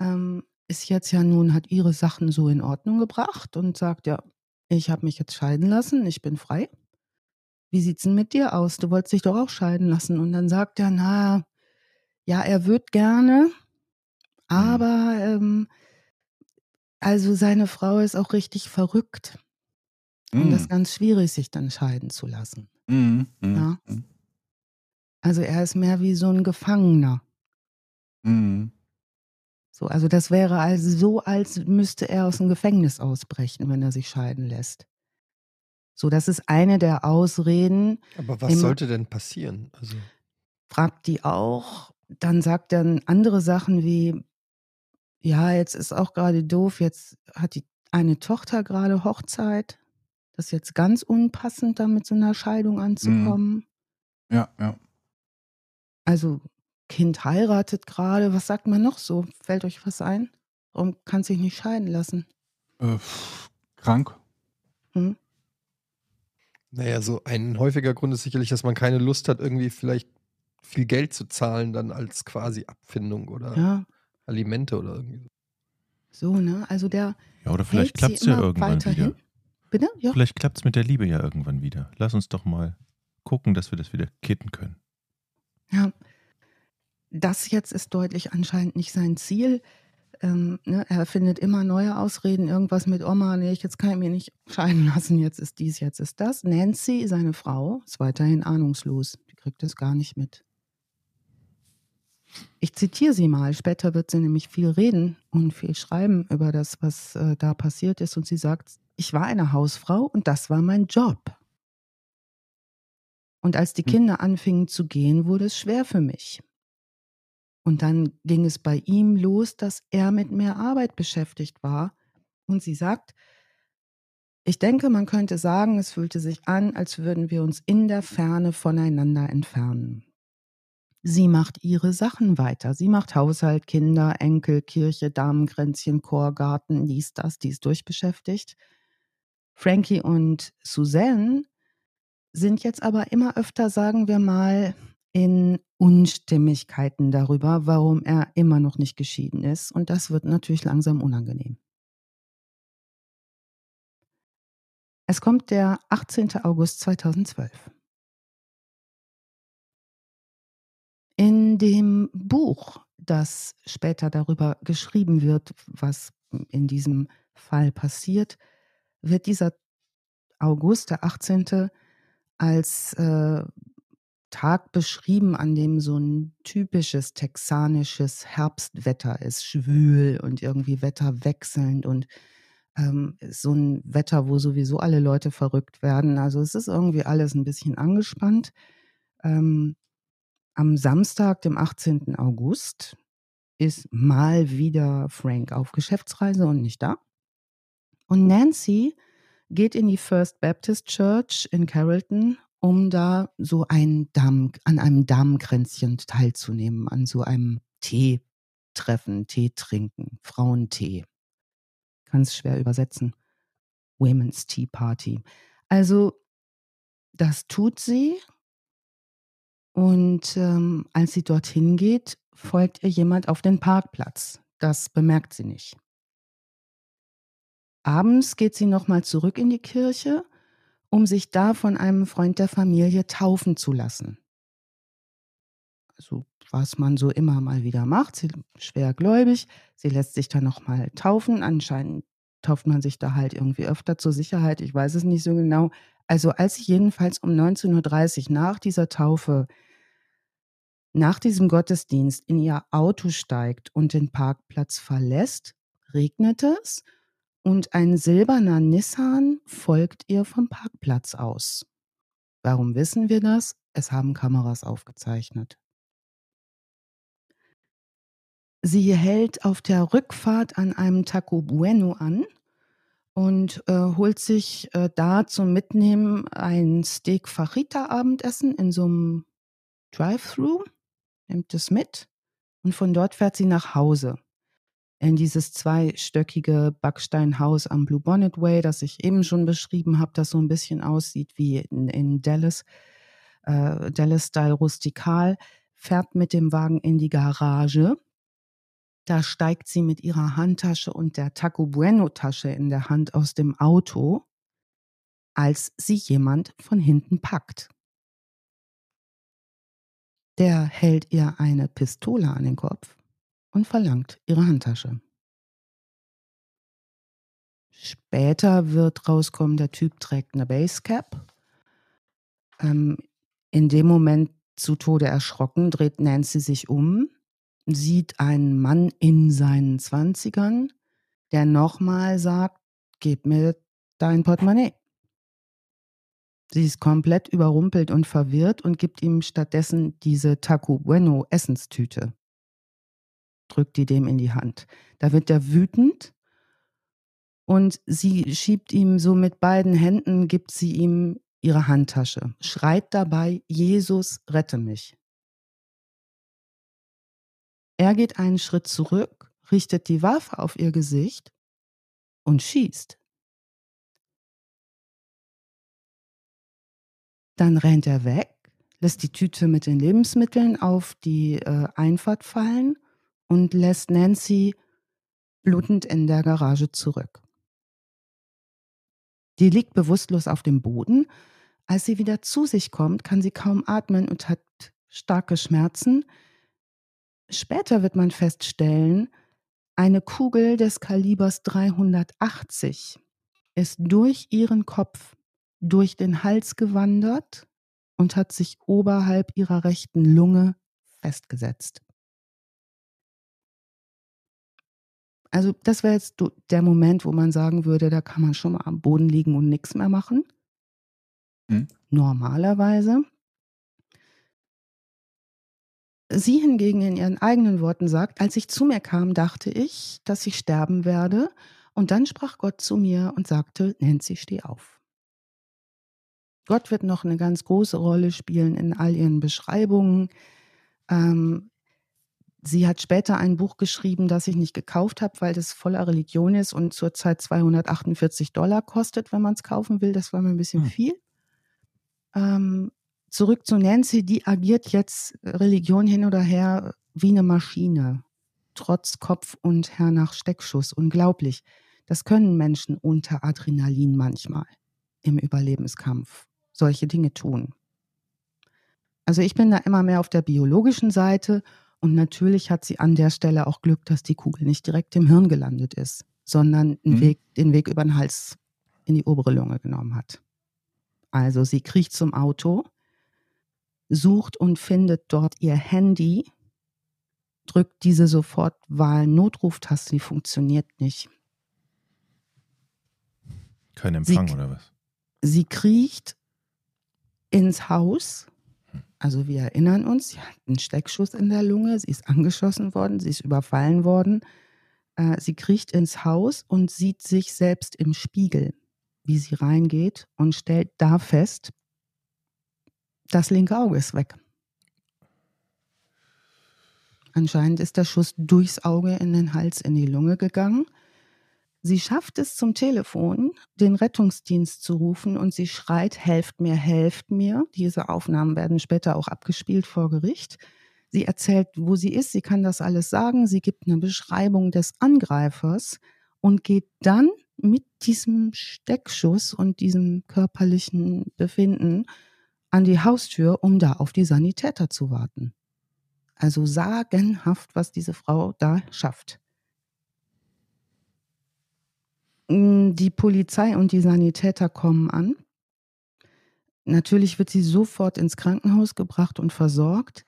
ähm, ist jetzt ja nun, hat ihre Sachen so in Ordnung gebracht und sagt, ja, ich habe mich jetzt scheiden lassen, ich bin frei. Wie sieht's denn mit dir aus? Du wolltest dich doch auch scheiden lassen. Und dann sagt er, na, ja, er wird gerne, aber ähm, also seine Frau ist auch richtig verrückt. Und das ist
Mhm.
ganz schwierig, sich dann scheiden zu lassen.
Mhm.
Ja. Also er ist mehr wie so ein Gefangener.
Mhm.
So, also das wäre also so, als müsste er aus dem Gefängnis ausbrechen, wenn er sich scheiden lässt. So, das ist eine der Ausreden.
Aber was sollte denn passieren?
Also fragt die auch. Dann sagt er andere Sachen wie, ja, jetzt ist auch gerade doof, jetzt hat die eine Tochter gerade Hochzeit. Das ist jetzt ganz unpassend, da mit so einer Scheidung anzukommen. Mhm.
Ja, ja.
Also, Kind heiratet gerade. Was sagt man noch so? Fällt euch was ein? Warum kann sich nicht scheiden lassen?
Äh, krank. Hm?
Naja, so ein häufiger Grund ist sicherlich, dass man keine Lust hat, irgendwie vielleicht viel Geld zu zahlen, dann als quasi Abfindung oder ja. Alimente oder irgendwie
so. ne? Also der.
Ja, oder vielleicht klappt es ja irgendwann wieder. Hin. Bitte? Ja. Vielleicht klappt es mit der Liebe ja irgendwann wieder. Lass uns doch mal gucken, dass wir das wieder kitten können.
Ja. Das jetzt ist deutlich anscheinend nicht sein Ziel. Ähm, ne, er findet immer neue Ausreden, irgendwas mit Oma, nee, jetzt kann ich mich nicht scheiden lassen, jetzt ist dies, jetzt ist das. Nancy, seine Frau, ist weiterhin ahnungslos. Die kriegt es gar nicht mit. Ich zitiere sie mal, später wird sie nämlich viel reden und viel schreiben über das, was äh, da passiert ist. Und sie sagt, ich war eine Hausfrau und das war mein Job. Und als die hm. Kinder anfingen zu gehen, wurde es schwer für mich. Und dann ging es bei ihm los, dass er mit mehr Arbeit beschäftigt war. Und sie sagt, ich denke, man könnte sagen, es fühlte sich an, als würden wir uns in der Ferne voneinander entfernen. Sie macht ihre Sachen weiter. Sie macht Haushalt, Kinder, Enkel, Kirche, Damenkränzchen, Chor, Garten, dies, das, die ist durchbeschäftigt. Frankie und Suzanne sind jetzt aber immer öfter, sagen wir mal, in Unstimmigkeiten darüber, warum er immer noch nicht geschieden ist. Und das wird natürlich langsam unangenehm. Es kommt der 18. August 2012. In dem Buch, das später darüber geschrieben wird, was in diesem Fall passiert, wird dieser August, der 18., als äh, Tag beschrieben, an dem so ein typisches texanisches Herbstwetter ist, schwül und irgendwie wetterwechselnd und ähm, so ein Wetter, wo sowieso alle Leute verrückt werden. Also es ist irgendwie alles ein bisschen angespannt. Ähm, am Samstag, dem 18. August, ist mal wieder Frank auf Geschäftsreise und nicht da. Und Nancy geht in die First Baptist Church in Carrollton, um da so ein Damm, an einem Damenkränzchen teilzunehmen, an so einem Teetreffen, Tee trinken, Frauentee. Ganz schwer übersetzen. Women's Tea Party. Also, das tut sie und ähm, als sie dorthin geht, folgt ihr jemand auf den Parkplatz. Das bemerkt sie nicht. Abends geht sie nochmal zurück in die Kirche, um sich da von einem Freund der Familie taufen zu lassen. Also, was man so immer mal wieder macht. Sie ist schwergläubig, sie lässt sich dann nochmal taufen. Anscheinend tauft man sich da halt irgendwie öfter zur Sicherheit. Ich weiß es nicht so genau. Also, als sie jedenfalls um 19.30 Uhr nach dieser Taufe nach diesem Gottesdienst in ihr Auto steigt und den Parkplatz verlässt, regnet es und ein silberner Nissan folgt ihr vom Parkplatz aus. Warum wissen wir das? Es haben Kameras aufgezeichnet. Sie hält auf der Rückfahrt an einem Taco Bueno an und äh, holt sich äh, da zum Mitnehmen ein Steak Fajita Abendessen in so einem Drive-Thru nimmt es mit und von dort fährt sie nach Hause. In dieses zweistöckige Backsteinhaus am Blue Bonnet Way, das ich eben schon beschrieben habe, das so ein bisschen aussieht wie in, in Dallas, äh, Dallas-Style rustikal, fährt mit dem Wagen in die Garage. Da steigt sie mit ihrer Handtasche und der Taco Bueno-Tasche in der Hand aus dem Auto, als sie jemand von hinten packt. Der hält ihr eine Pistole an den Kopf und verlangt ihre Handtasche. Später wird rauskommen, der Typ trägt eine Basecap. Ähm, in dem Moment zu Tode erschrocken, dreht Nancy sich um, sieht einen Mann in seinen Zwanzigern, der nochmal sagt, gib mir dein Portemonnaie. Sie ist komplett überrumpelt und verwirrt und gibt ihm stattdessen diese Taco Bueno Essenstüte. Drückt die dem in die Hand. Da wird er wütend und sie schiebt ihm so mit beiden Händen, gibt sie ihm ihre Handtasche, schreit dabei, Jesus, rette mich. Er geht einen Schritt zurück, richtet die Waffe auf ihr Gesicht und schießt. Dann rennt er weg, lässt die Tüte mit den Lebensmitteln auf die äh, Einfahrt fallen und lässt Nancy blutend in der Garage zurück. Die liegt bewusstlos auf dem Boden. Als sie wieder zu sich kommt, kann sie kaum atmen und hat starke Schmerzen. Später wird man feststellen, eine Kugel des Kalibers 380 ist durch ihren Kopf, durch den Hals gewandert und hat sich oberhalb ihrer rechten Lunge festgesetzt. Also das wäre jetzt der Moment, wo man sagen würde, da kann man schon mal am Boden liegen und nichts mehr machen. Hm. Normalerweise. Sie hingegen in ihren eigenen Worten sagt, als ich zu mir kam, dachte ich, dass ich sterben werde. Und dann sprach Gott zu mir und sagte, Nancy, steh auf. Gott wird noch eine ganz große Rolle spielen in all ihren Beschreibungen. Ähm, sie hat später ein Buch geschrieben, das ich nicht gekauft habe, weil das voller Religion ist und zurzeit 248 Dollar kostet, wenn man es kaufen will. Das war mir ein bisschen hm. viel. Ähm, zurück zu Nancy, die agiert jetzt Religion hin oder her wie eine Maschine, trotz Kopf und Herr nach Steckschuss. Unglaublich. Das können Menschen unter Adrenalin manchmal im Überlebenskampf solche Dinge tun. Also ich bin da immer mehr auf der biologischen Seite und natürlich hat sie an der Stelle auch Glück, dass die Kugel nicht direkt im Hirn gelandet ist, sondern mhm. Weg, den Weg über den Hals in die obere Lunge genommen hat. Also sie kriecht zum Auto, sucht und findet dort ihr Handy, drückt diese Sofortwahl-Notruftaste, die funktioniert nicht.
Kein Empfang sie, oder was?
Sie kriecht ins Haus. Also wir erinnern uns, sie hat einen Steckschuss in der Lunge, sie ist angeschossen worden, sie ist überfallen worden. Äh, sie kriecht ins Haus und sieht sich selbst im Spiegel, wie sie reingeht und stellt da fest, das linke Auge ist weg. Anscheinend ist der Schuss durchs Auge in den Hals, in die Lunge gegangen. Sie schafft es zum Telefon, den Rettungsdienst zu rufen und sie schreit, helft mir, helft mir. Diese Aufnahmen werden später auch abgespielt vor Gericht. Sie erzählt, wo sie ist, sie kann das alles sagen, sie gibt eine Beschreibung des Angreifers und geht dann mit diesem Steckschuss und diesem körperlichen Befinden an die Haustür, um da auf die Sanitäter zu warten. Also sagenhaft, was diese Frau da schafft. Mm, die Polizei und die Sanitäter kommen an. Natürlich wird sie sofort ins Krankenhaus gebracht und versorgt.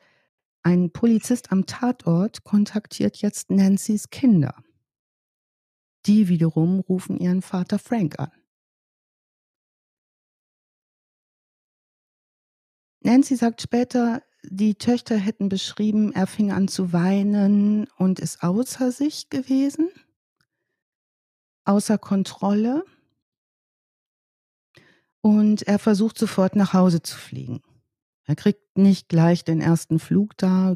Ein Polizist am Tatort kontaktiert jetzt Nancy's Kinder. Die wiederum rufen ihren Vater Frank an. Nancy sagt später, die Töchter hätten beschrieben, er fing an zu weinen und ist außer sich gewesen, außer Kontrolle. Und er versucht sofort nach Hause zu fliegen. Er kriegt nicht gleich den ersten Flug da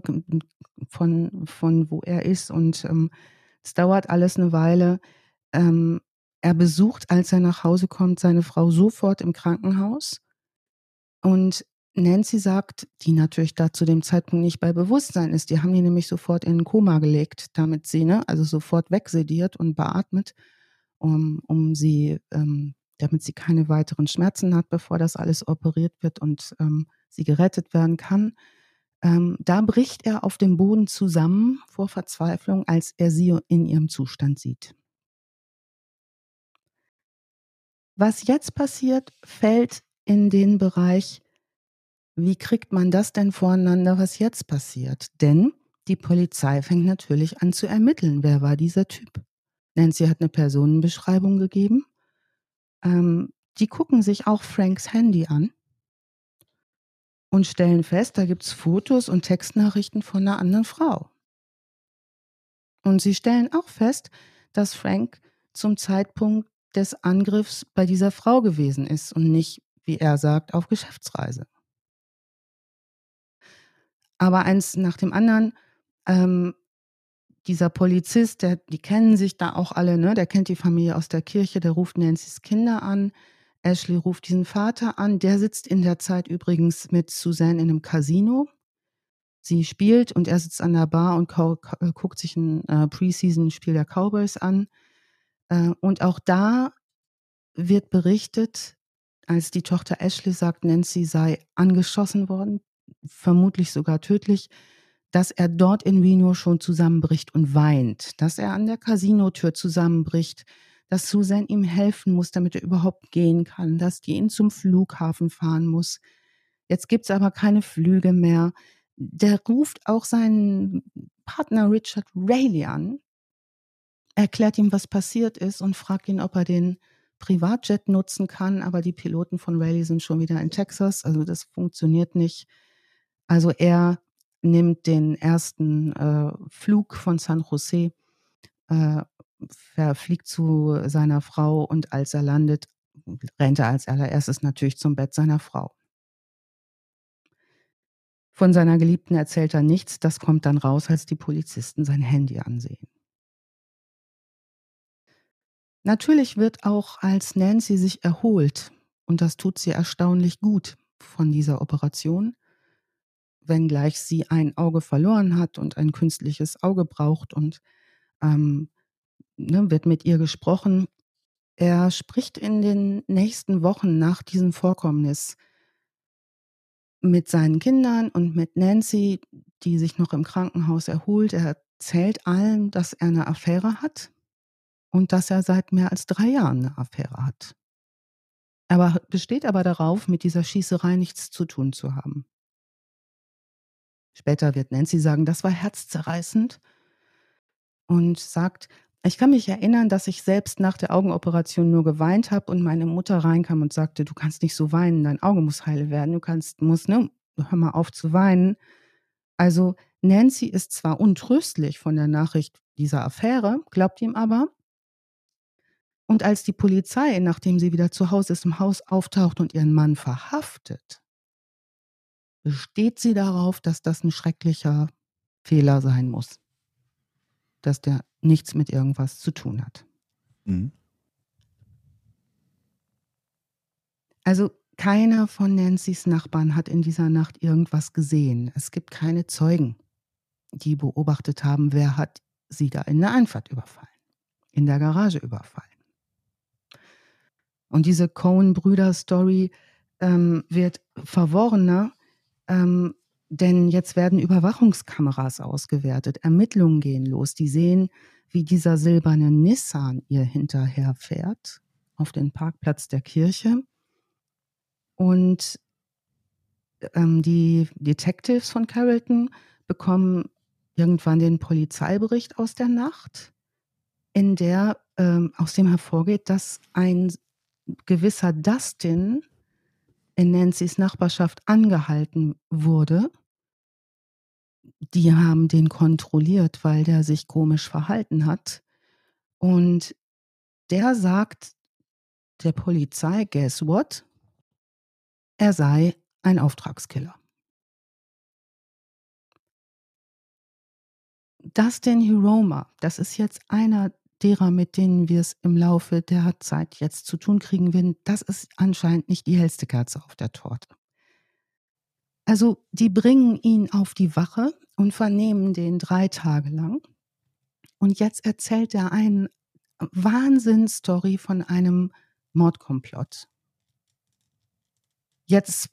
von, von wo er ist und ähm, es dauert alles eine Weile. Ähm, er besucht, als er nach Hause kommt, seine Frau sofort im Krankenhaus und Nancy sagt, die natürlich da zu dem Zeitpunkt nicht bei Bewusstsein ist. Die haben die nämlich sofort in ein Koma gelegt, damit sie, ne, also sofort wegsediert und beatmet, um, um sie, ähm, damit sie keine weiteren Schmerzen hat, bevor das alles operiert wird und ähm, sie gerettet werden kann. Ähm, da bricht er auf dem Boden zusammen vor Verzweiflung, als er sie in ihrem Zustand sieht. Was jetzt passiert, fällt in den Bereich wie kriegt man das denn voreinander, was jetzt passiert? Denn die Polizei fängt natürlich an zu ermitteln, wer war dieser Typ. Nancy hat eine Personenbeschreibung gegeben. Ähm, die gucken sich auch Franks Handy an und stellen fest, da gibt es Fotos und Textnachrichten von einer anderen Frau. Und sie stellen auch fest, dass Frank zum Zeitpunkt des Angriffs bei dieser Frau gewesen ist und nicht, wie er sagt, auf Geschäftsreise. Aber eins nach dem anderen, ähm, dieser Polizist, der, die kennen sich da auch alle, ne? der kennt die Familie aus der Kirche, der ruft Nancy's Kinder an. Ashley ruft diesen Vater an. Der sitzt in der Zeit übrigens mit Suzanne in einem Casino. Sie spielt und er sitzt an der Bar und guckt sich ein äh, Preseason-Spiel der Cowboys an. Äh, und auch da wird berichtet, als die Tochter Ashley sagt, Nancy sei angeschossen worden, vermutlich sogar tödlich, dass er dort in Reno schon zusammenbricht und weint, dass er an der Casinotür zusammenbricht, dass Susan ihm helfen muss, damit er überhaupt gehen kann, dass die ihn zum Flughafen fahren muss. Jetzt gibt es aber keine Flüge mehr. Der ruft auch seinen Partner Richard Rayleigh an, erklärt ihm, was passiert ist und fragt ihn, ob er den Privatjet nutzen kann. Aber die Piloten von Rayleigh sind schon wieder in Texas, also das funktioniert nicht. Also er nimmt den ersten äh, Flug von San Jose, äh, verfliegt zu seiner Frau und als er landet, rennt er als allererstes natürlich zum Bett seiner Frau. Von seiner Geliebten erzählt er nichts, das kommt dann raus, als die Polizisten sein Handy ansehen. Natürlich wird auch, als Nancy sich erholt, und das tut sie erstaunlich gut von dieser Operation, wenngleich sie ein Auge verloren hat und ein künstliches Auge braucht und ähm, ne, wird mit ihr gesprochen. Er spricht in den nächsten Wochen nach diesem Vorkommnis mit seinen Kindern und mit Nancy, die sich noch im Krankenhaus erholt. Er erzählt allen, dass er eine Affäre hat und dass er seit mehr als drei Jahren eine Affäre hat. Er besteht aber darauf, mit dieser Schießerei nichts zu tun zu haben. Später wird Nancy sagen, das war herzzerreißend und sagt, ich kann mich erinnern, dass ich selbst nach der Augenoperation nur geweint habe und meine Mutter reinkam und sagte, du kannst nicht so weinen, dein Auge muss heile werden, du kannst, musst, ne, hör mal auf zu weinen. Also Nancy ist zwar untröstlich von der Nachricht dieser Affäre, glaubt ihm aber. Und als die Polizei, nachdem sie wieder zu Hause ist, im Haus auftaucht und ihren Mann verhaftet, besteht sie darauf, dass das ein schrecklicher Fehler sein muss. Dass der nichts mit irgendwas zu tun hat. Mhm. Also keiner von Nancy's Nachbarn hat in dieser Nacht irgendwas gesehen. Es gibt keine Zeugen, die beobachtet haben, wer hat sie da in der Einfahrt überfallen, in der Garage überfallen. Und diese Cohen-Brüder-Story ähm, wird verworrener, ähm, denn jetzt werden Überwachungskameras ausgewertet, Ermittlungen gehen los. Die sehen, wie dieser silberne Nissan ihr hinterherfährt auf den Parkplatz der Kirche. Und ähm, die Detectives von Carrollton bekommen irgendwann den Polizeibericht aus der Nacht, in der ähm, aus dem hervorgeht, dass ein gewisser Dustin in Nancy's Nachbarschaft angehalten wurde. Die haben den kontrolliert, weil der sich komisch verhalten hat. Und der sagt der Polizei, guess what? Er sei ein Auftragskiller. Dustin Hiroma, das ist jetzt einer derer, mit denen wir es im Laufe der Zeit jetzt zu tun kriegen werden, das ist anscheinend nicht die hellste Kerze auf der Torte. Also die bringen ihn auf die Wache und vernehmen den drei Tage lang. Und jetzt erzählt er eine Wahnsinnsstory von einem Mordkomplott. Jetzt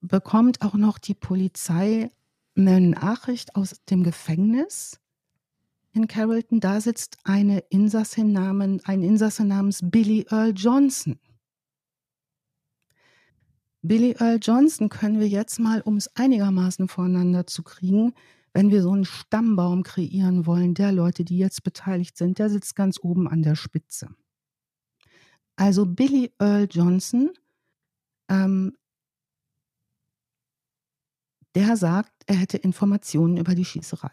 bekommt auch noch die Polizei eine Nachricht aus dem Gefängnis, in Carrollton, da sitzt eine Insassin namen, ein Insasse namens Billy Earl Johnson. Billy Earl Johnson können wir jetzt mal, um es einigermaßen voreinander zu kriegen, wenn wir so einen Stammbaum kreieren wollen, der Leute, die jetzt beteiligt sind, der sitzt ganz oben an der Spitze. Also Billy Earl Johnson, ähm, der sagt, er hätte Informationen über die Schießerei.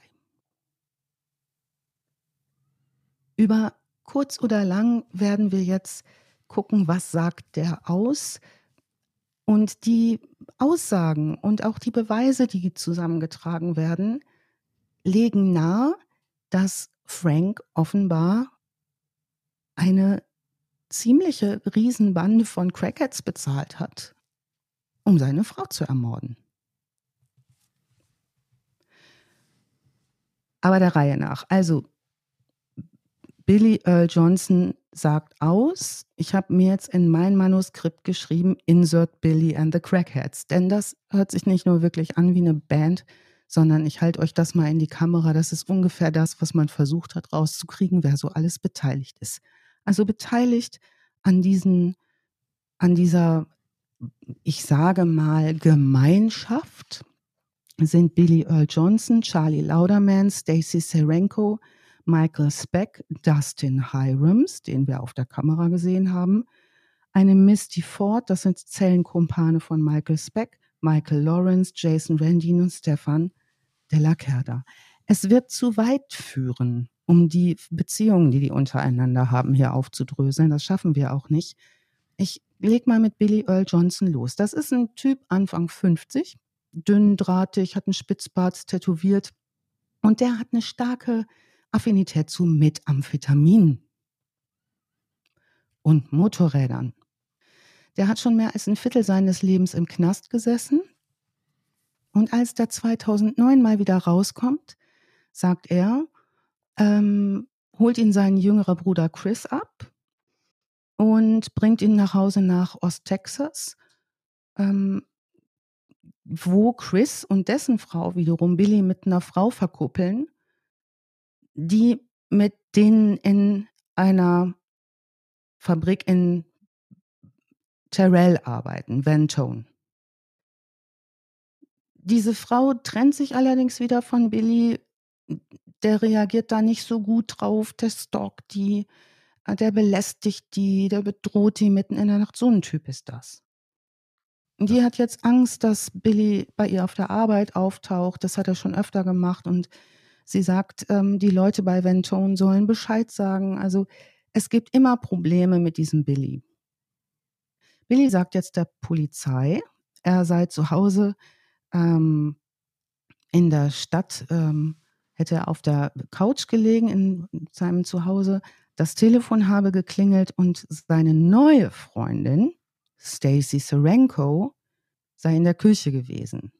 Über kurz oder lang werden wir jetzt gucken, was sagt der aus. Und die Aussagen und auch die Beweise, die zusammengetragen werden, legen nahe, dass Frank offenbar eine ziemliche Riesenbande von Crackheads bezahlt hat, um seine Frau zu ermorden. Aber der Reihe nach. Also, Billy Earl Johnson sagt aus, ich habe mir jetzt in mein Manuskript geschrieben, Insert Billy and the Crackheads. Denn das hört sich nicht nur wirklich an wie eine Band, sondern ich halte euch das mal in die Kamera. Das ist ungefähr das, was man versucht hat rauszukriegen, wer so alles beteiligt ist. Also beteiligt an diesen, an dieser, ich sage mal, Gemeinschaft sind Billy Earl Johnson, Charlie Lauderman, Stacey Serenko, Michael Speck, Dustin Hirams, den wir auf der Kamera gesehen haben, eine Misty Ford, das sind Zellenkumpane von Michael Speck, Michael Lawrence, Jason Randin und Stefan Della Kerda. Es wird zu weit führen, um die Beziehungen, die die untereinander haben, hier aufzudröseln. Das schaffen wir auch nicht. Ich leg mal mit Billy Earl Johnson los. Das ist ein Typ Anfang 50, dünn, drahtig, hat einen Spitzbart, tätowiert und der hat eine starke Affinität zu Methamphetamin und Motorrädern. Der hat schon mehr als ein Viertel seines Lebens im Knast gesessen. Und als der 2009 mal wieder rauskommt, sagt er, ähm, holt ihn sein jüngerer Bruder Chris ab und bringt ihn nach Hause nach Osttexas, ähm, wo Chris und dessen Frau wiederum Billy mit einer Frau verkuppeln die mit denen in einer Fabrik in Terrell arbeiten, Ventone. Diese Frau trennt sich allerdings wieder von Billy. Der reagiert da nicht so gut drauf, der stalkt die, äh, der belästigt die, der bedroht die mitten in der Nacht. So ein Typ ist das. Die hat jetzt Angst, dass Billy bei ihr auf der Arbeit auftaucht. Das hat er schon öfter gemacht und Sie sagt, ähm, die Leute bei Ventone sollen Bescheid sagen. Also es gibt immer Probleme mit diesem Billy. Billy sagt jetzt der Polizei, er sei zu Hause ähm, in der Stadt, ähm, hätte auf der Couch gelegen in seinem Zuhause. Das Telefon habe geklingelt und seine neue Freundin, Stacy Serenko, sei in der Küche gewesen.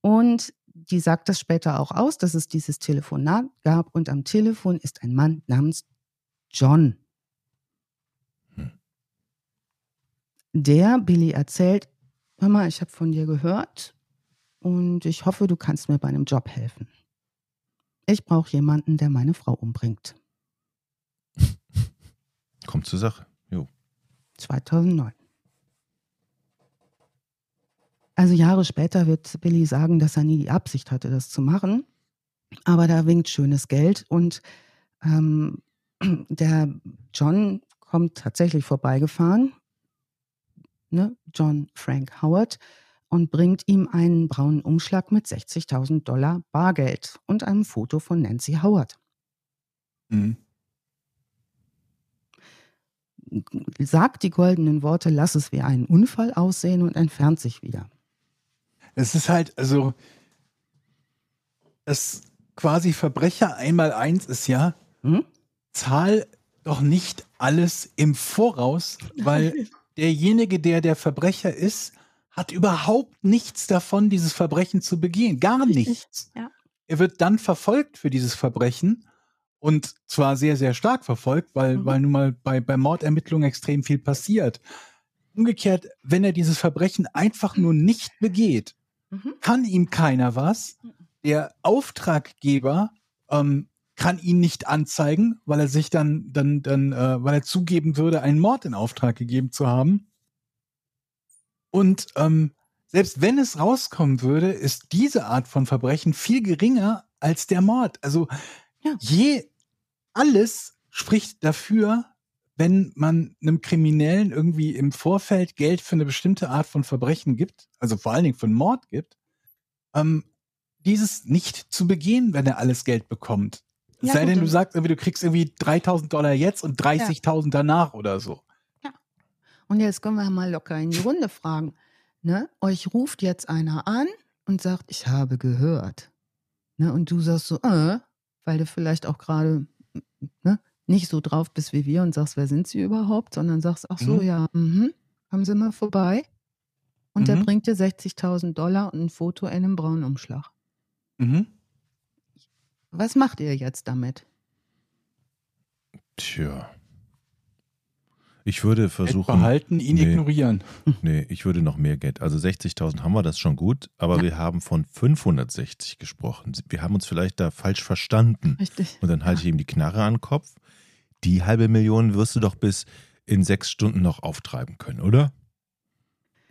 Und die sagt das später auch aus, dass es dieses Telefonat gab und am Telefon ist ein Mann namens John. Hm. Der Billy erzählt, hör mal, ich habe von dir gehört und ich hoffe, du kannst mir bei einem Job helfen. Ich brauche jemanden, der meine Frau umbringt. [LAUGHS]
Kommt zur Sache. Jo.
2009. Also Jahre später wird Billy sagen, dass er nie die Absicht hatte, das zu machen. Aber da winkt schönes Geld und ähm, [CLEARS THROAT] der John kommt tatsächlich vorbeigefahren, ne? John Frank Howard, und bringt ihm einen braunen Umschlag mit 60.000 Dollar Bargeld und einem Foto von Nancy Howard. Mhm. Sagt die goldenen Worte, lass es wie einen Unfall aussehen und entfernt sich wieder.
Es ist halt, also, das quasi Verbrecher einmal eins ist ja, hm? zahl doch nicht alles im Voraus, weil [LAUGHS] derjenige, der der Verbrecher ist, hat überhaupt nichts davon, dieses Verbrechen zu begehen. Gar nichts. Ja. Er wird dann verfolgt für dieses Verbrechen und zwar sehr, sehr stark verfolgt, weil, mhm. weil nun mal bei, bei Mordermittlungen extrem viel passiert. Umgekehrt, wenn er dieses Verbrechen einfach nur nicht begeht, mhm. kann ihm keiner was. Mhm. Der Auftraggeber ähm, kann ihn nicht anzeigen, weil er sich dann, dann, dann, äh, weil er zugeben würde, einen Mord in Auftrag gegeben zu haben. Und ähm, selbst wenn es rauskommen würde, ist diese Art von Verbrechen viel geringer als der Mord. Also ja. je alles spricht dafür, wenn man einem Kriminellen irgendwie im Vorfeld Geld für eine bestimmte Art von Verbrechen gibt, also vor allen Dingen für einen Mord gibt, ähm, dieses nicht zu begehen, wenn er alles Geld bekommt. Ja, Sei denn, du sagst irgendwie, du kriegst irgendwie 3000 Dollar jetzt und 30.000 ja. danach oder so.
Ja. Und jetzt können wir mal locker in die Runde fragen. Ne? Euch ruft jetzt einer an und sagt, ich habe gehört. Ne? Und du sagst so, äh, weil du vielleicht auch gerade ne, nicht so drauf bist wie wir und sagst, wer sind sie überhaupt, sondern sagst, ach so, mhm. ja, mh, haben sie mal vorbei. Und mhm. der bringt dir 60.000 Dollar und ein Foto in einem braunen Umschlag. Mhm. Was macht ihr jetzt damit?
Tja. Ich würde versuchen.
Geld behalten, ihn nee, ignorieren. [LAUGHS]
Nee, ich würde noch mehr Geld. Also 60.000 haben wir, das schon gut. Aber ja. wir haben von 560 gesprochen. Wir haben uns vielleicht da falsch verstanden.
Richtig.
Und dann halte ich ihm die Knarre an den Kopf. Die halbe Million wirst du doch bis in sechs Stunden noch auftreiben können, oder?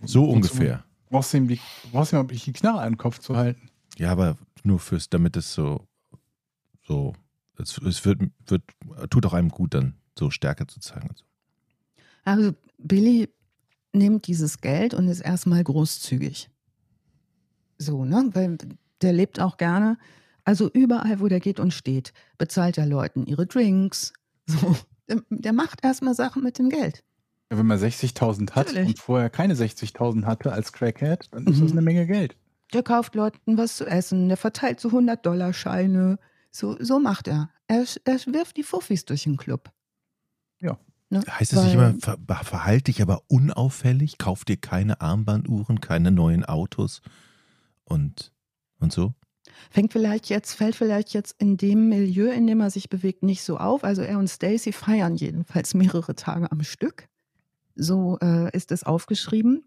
So Und ungefähr.
Du brauchst ihm, die, brauchst ihm die Knarre an den Kopf zu halten.
Ja, aber nur fürs, damit es so, so, es, es wird, wird, tut auch einem gut, dann so Stärke zu zeigen. Und so.
Also Billy nimmt dieses Geld und ist erstmal großzügig. So, ne? Weil der lebt auch gerne. Also überall, wo der geht und steht, bezahlt er Leuten ihre Drinks. [LAUGHS] So. Der, der macht erstmal Sachen mit dem Geld.
Ja, wenn man 60.000 hat Natürlich. und vorher keine 60.000 hatte als Crackhead, dann ist mhm. das eine Menge Geld.
Der kauft Leuten was zu essen, der verteilt so 100-Dollar-Scheine. So, so macht er. er. Er wirft die Fuffis durch den Club.
Ja. Ne? Heißt es nicht immer, ver verhalte dich aber unauffällig, kauf dir keine Armbanduhren, keine neuen Autos und, und so?
Fängt vielleicht jetzt, fällt vielleicht jetzt in dem Milieu, in dem er sich bewegt, nicht so auf. Also er und Stacy feiern jedenfalls mehrere Tage am Stück. So äh, ist es aufgeschrieben.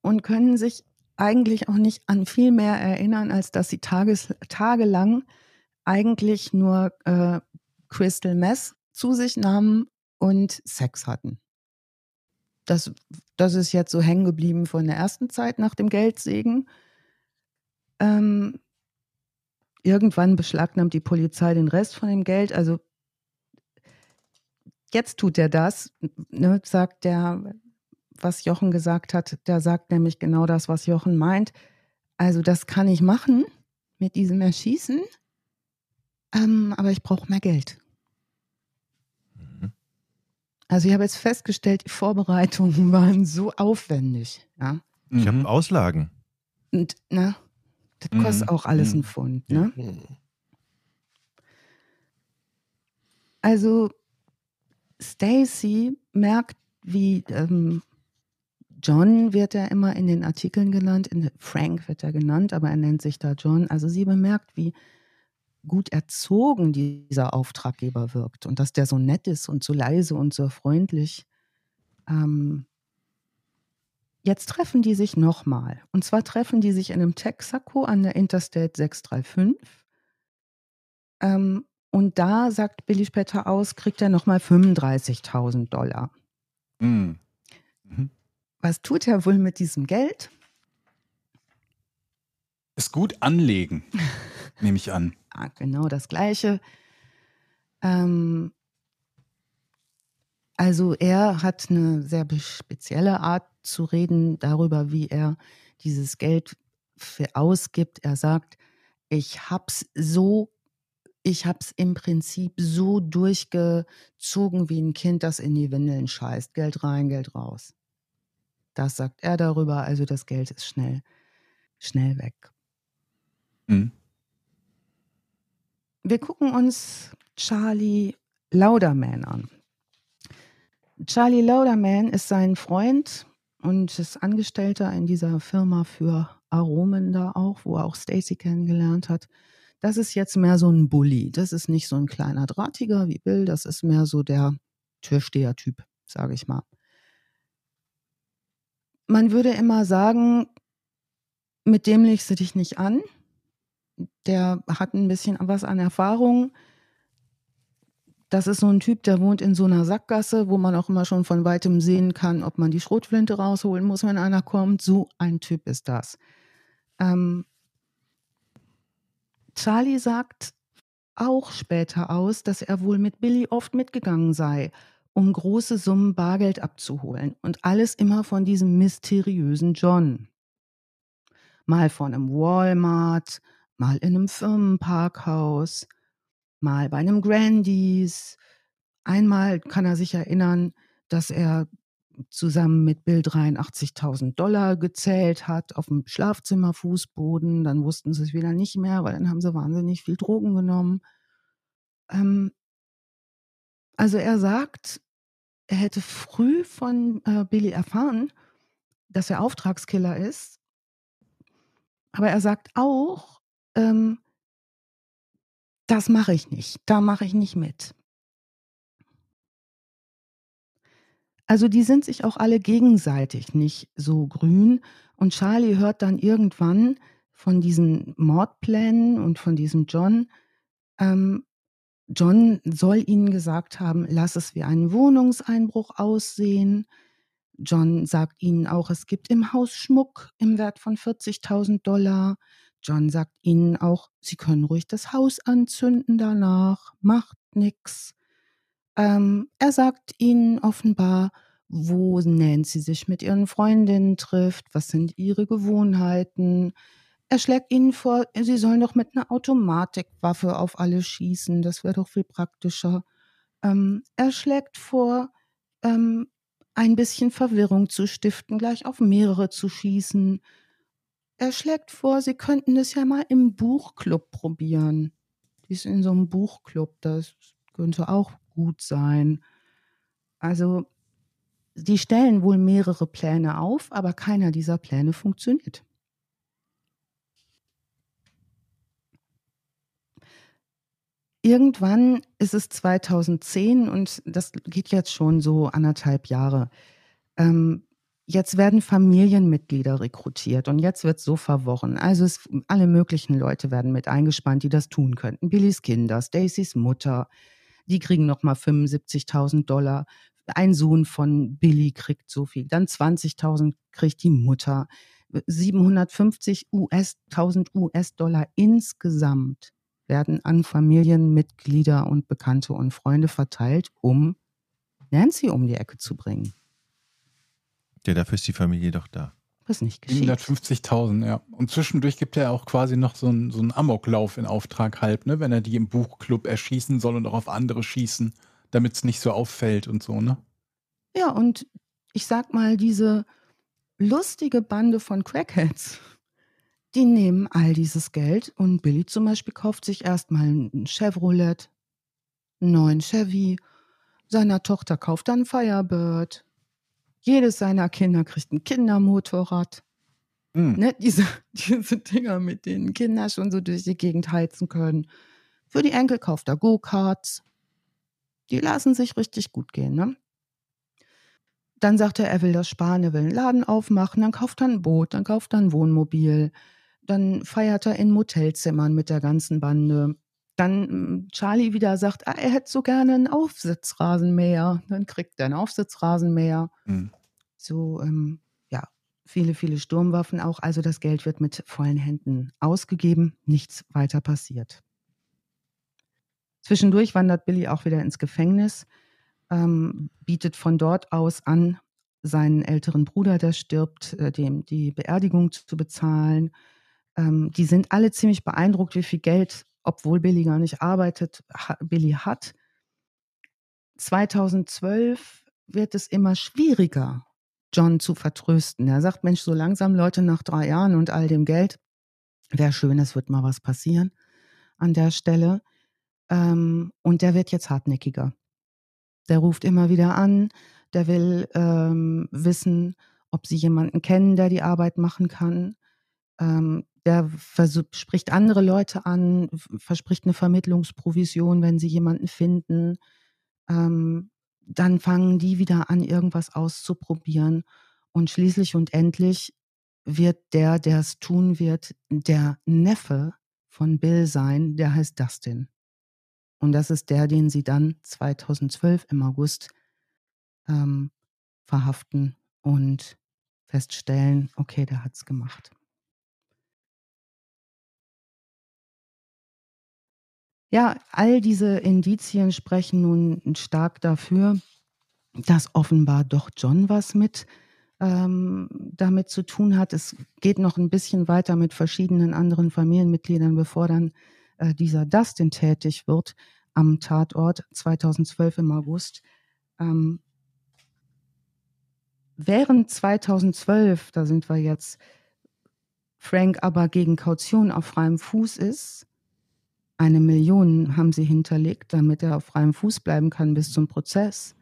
Und können sich eigentlich auch nicht an viel mehr erinnern, als dass sie tages, tagelang eigentlich nur äh, Crystal Mess zu sich nahmen und Sex hatten. Das, das ist jetzt so hängen geblieben von der ersten Zeit nach dem Geldsegen. Ähm, irgendwann beschlagnahmt die Polizei den Rest von dem Geld. Also jetzt tut er das, ne, sagt der, was Jochen gesagt hat. Der sagt nämlich genau das, was Jochen meint. Also das kann ich machen mit diesem Erschießen, ähm, aber ich brauche mehr Geld. Also ich habe jetzt festgestellt, die Vorbereitungen [LAUGHS] waren so aufwendig. Ja?
Ich habe mhm. Auslagen.
Und na, das mhm. kostet auch alles mhm. einen Pfund. Ne? Mhm. Also Stacy merkt, wie ähm, John wird er immer in den Artikeln genannt, in Frank wird er genannt, aber er nennt sich da John. Also sie bemerkt, wie gut erzogen dieser Auftraggeber wirkt und dass der so nett ist und so leise und so freundlich. Ähm, jetzt treffen die sich nochmal. Und zwar treffen die sich in einem Texaco an der Interstate 635. Ähm, und da sagt Billy später aus, kriegt er nochmal 35.000 Dollar. Mhm. Mhm. Was tut er wohl mit diesem Geld?
Es gut anlegen, [LAUGHS] nehme ich an.
Ja, genau das Gleiche. Ähm, also er hat eine sehr spezielle Art zu reden darüber, wie er dieses Geld ausgibt. Er sagt, ich hab's so, ich hab's im Prinzip so durchgezogen wie ein Kind, das in die Windeln scheißt. Geld rein, Geld raus. Das sagt er darüber, also das Geld ist schnell, schnell weg. Mhm. Wir gucken uns Charlie Lauderman an. Charlie Lauderman ist sein Freund und ist Angestellter in dieser Firma für Aromen da auch, wo er auch Stacy kennengelernt hat. Das ist jetzt mehr so ein Bully. Das ist nicht so ein kleiner Drahtiger wie Bill, das ist mehr so der Türsteher-Typ, sage ich mal. Man würde immer sagen, mit dem legst du dich nicht an der hat ein bisschen was an Erfahrung. Das ist so ein Typ, der wohnt in so einer Sackgasse, wo man auch immer schon von weitem sehen kann, ob man die Schrotflinte rausholen muss, wenn einer kommt. So ein Typ ist das. Ähm, Charlie sagt auch später aus, dass er wohl mit Billy oft mitgegangen sei um große Summen Bargeld abzuholen. Und alles immer von diesem mysteriösen John. Mal von einem Walmart, mal in einem Firmenparkhaus, mal bei einem Grandies. Einmal kann er sich erinnern, dass er zusammen mit Bill 83.000 Dollar gezählt hat auf dem Schlafzimmerfußboden. Dann wussten sie es wieder nicht mehr, weil dann haben sie wahnsinnig viel Drogen genommen. Ähm, also er sagt, er hätte früh von äh, Billy erfahren, dass er Auftragskiller ist. Aber er sagt auch, ähm, das mache ich nicht, da mache ich nicht mit. Also die sind sich auch alle gegenseitig nicht so grün. Und Charlie hört dann irgendwann von diesen Mordplänen und von diesem John. Ähm, John soll ihnen gesagt haben, lass es wie ein Wohnungseinbruch aussehen. John sagt ihnen auch, es gibt im Haus Schmuck im Wert von 40.000 Dollar. John sagt ihnen auch, sie können ruhig das Haus anzünden danach, macht nichts. Ähm, er sagt ihnen offenbar, wo Nancy sich mit ihren Freundinnen trifft, was sind ihre Gewohnheiten. Er schlägt ihnen vor, sie sollen doch mit einer Automatikwaffe auf alle schießen, das wäre doch viel praktischer. Ähm, er schlägt vor, ähm, ein bisschen Verwirrung zu stiften, gleich auf mehrere zu schießen. Er schlägt vor, sie könnten es ja mal im Buchclub probieren. Die ist in so einem Buchclub, das könnte auch gut sein. Also, die stellen wohl mehrere Pläne auf, aber keiner dieser Pläne funktioniert. Irgendwann ist es 2010 und das geht jetzt schon so anderthalb Jahre. Ähm, jetzt werden Familienmitglieder rekrutiert und jetzt wird so verworren. Also es, alle möglichen Leute werden mit eingespannt, die das tun könnten. Billys Kinder, Stacys Mutter, die kriegen nochmal 75.000 Dollar. Ein Sohn von Billy kriegt so viel. Dann 20.000 kriegt die Mutter. 750 US, 1000 US-Dollar insgesamt werden an Familienmitglieder und Bekannte und Freunde verteilt, um Nancy um die Ecke zu bringen.
Ja, dafür ist die Familie doch da.
Was nicht geschieht.
750.000, ja. Und zwischendurch gibt er auch quasi noch so einen, so einen Amoklauf in Auftrag halb, ne? wenn er die im Buchclub erschießen soll und auch auf andere schießen, damit es nicht so auffällt und so, ne?
Ja, und ich sag mal, diese lustige Bande von Crackheads, die nehmen all dieses Geld und Billy zum Beispiel kauft sich erstmal ein Chevrolet, einen neuen Chevy, seiner Tochter kauft dann Firebird, jedes seiner Kinder kriegt ein Kindermotorrad. Mhm. Ne, diese, [LAUGHS] diese Dinger, mit denen Kinder schon so durch die Gegend heizen können. Für die Enkel kauft er Go-Karts. Die lassen sich richtig gut gehen, ne? Dann sagt er, er will das sparen, er will einen Laden aufmachen, dann kauft er ein Boot, dann kauft er ein Wohnmobil, dann feiert er in Motelzimmern mit der ganzen Bande. Dann hm, Charlie wieder sagt, ah, er hätte so gerne einen Aufsitzrasenmäher. Dann kriegt er einen Aufsitzrasenmäher. Mhm. So, ähm, ja, viele, viele Sturmwaffen auch. Also das Geld wird mit vollen Händen ausgegeben. Nichts weiter passiert. Zwischendurch wandert Billy auch wieder ins Gefängnis, ähm, bietet von dort aus an, seinen älteren Bruder, der stirbt, äh, dem die Beerdigung zu bezahlen. Ähm, die sind alle ziemlich beeindruckt, wie viel Geld obwohl Billy gar nicht arbeitet, Billy hat. 2012 wird es immer schwieriger, John zu vertrösten. Er sagt, Mensch, so langsam Leute nach drei Jahren und all dem Geld, wäre schön, es wird mal was passieren an der Stelle. Ähm, und der wird jetzt hartnäckiger. Der ruft immer wieder an, der will ähm, wissen, ob sie jemanden kennen, der die Arbeit machen kann. Ähm, der spricht andere Leute an, verspricht eine Vermittlungsprovision, wenn sie jemanden finden. Ähm, dann fangen die wieder an, irgendwas auszuprobieren. Und schließlich und endlich wird der, der es tun wird, der Neffe von Bill sein, der heißt Dustin. Und das ist der, den sie dann 2012 im August ähm, verhaften und feststellen, okay, der hat's gemacht. Ja, all diese Indizien sprechen nun stark dafür, dass offenbar doch John was mit ähm, damit zu tun hat. Es geht noch ein bisschen weiter mit verschiedenen anderen Familienmitgliedern, bevor dann äh, dieser Dustin tätig wird am Tatort 2012 im August. Ähm, während 2012, da sind wir jetzt, Frank aber gegen Kaution auf freiem Fuß ist, eine Million haben sie hinterlegt, damit er auf freiem Fuß bleiben kann bis zum Prozess,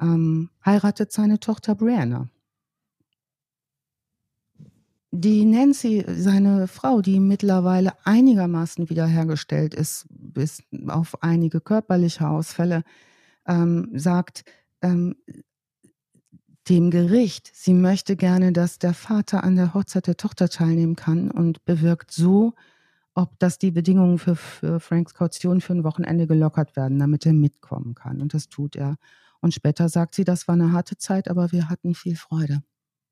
ähm, heiratet seine Tochter Brianna. Die Nancy, seine Frau, die mittlerweile einigermaßen wiederhergestellt ist, bis auf einige körperliche Ausfälle, ähm, sagt ähm, dem Gericht, sie möchte gerne, dass der Vater an der Hochzeit der Tochter teilnehmen kann und bewirkt so, ob das die Bedingungen für, für Franks Kaution für ein Wochenende gelockert werden, damit er mitkommen kann. Und das tut er. Und später sagt sie, das war eine harte Zeit, aber wir hatten viel Freude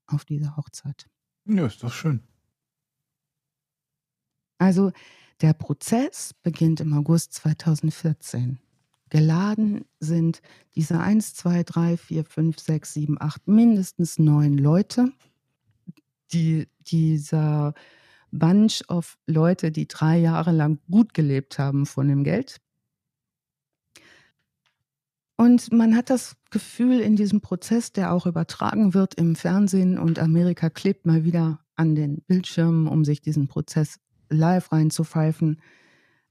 auf dieser Hochzeit.
Ja, ist doch schön.
Also der Prozess beginnt im August 2014. Geladen sind diese 1, 2, 3, 4, 5, 6, 7, 8, mindestens neun Leute. Die, dieser Bunch of Leute, die drei Jahre lang gut gelebt haben von dem Geld. Und man hat das Gefühl in diesem Prozess, der auch übertragen wird im Fernsehen und Amerika klebt mal wieder an den Bildschirmen, um sich diesen Prozess live reinzupfeifen.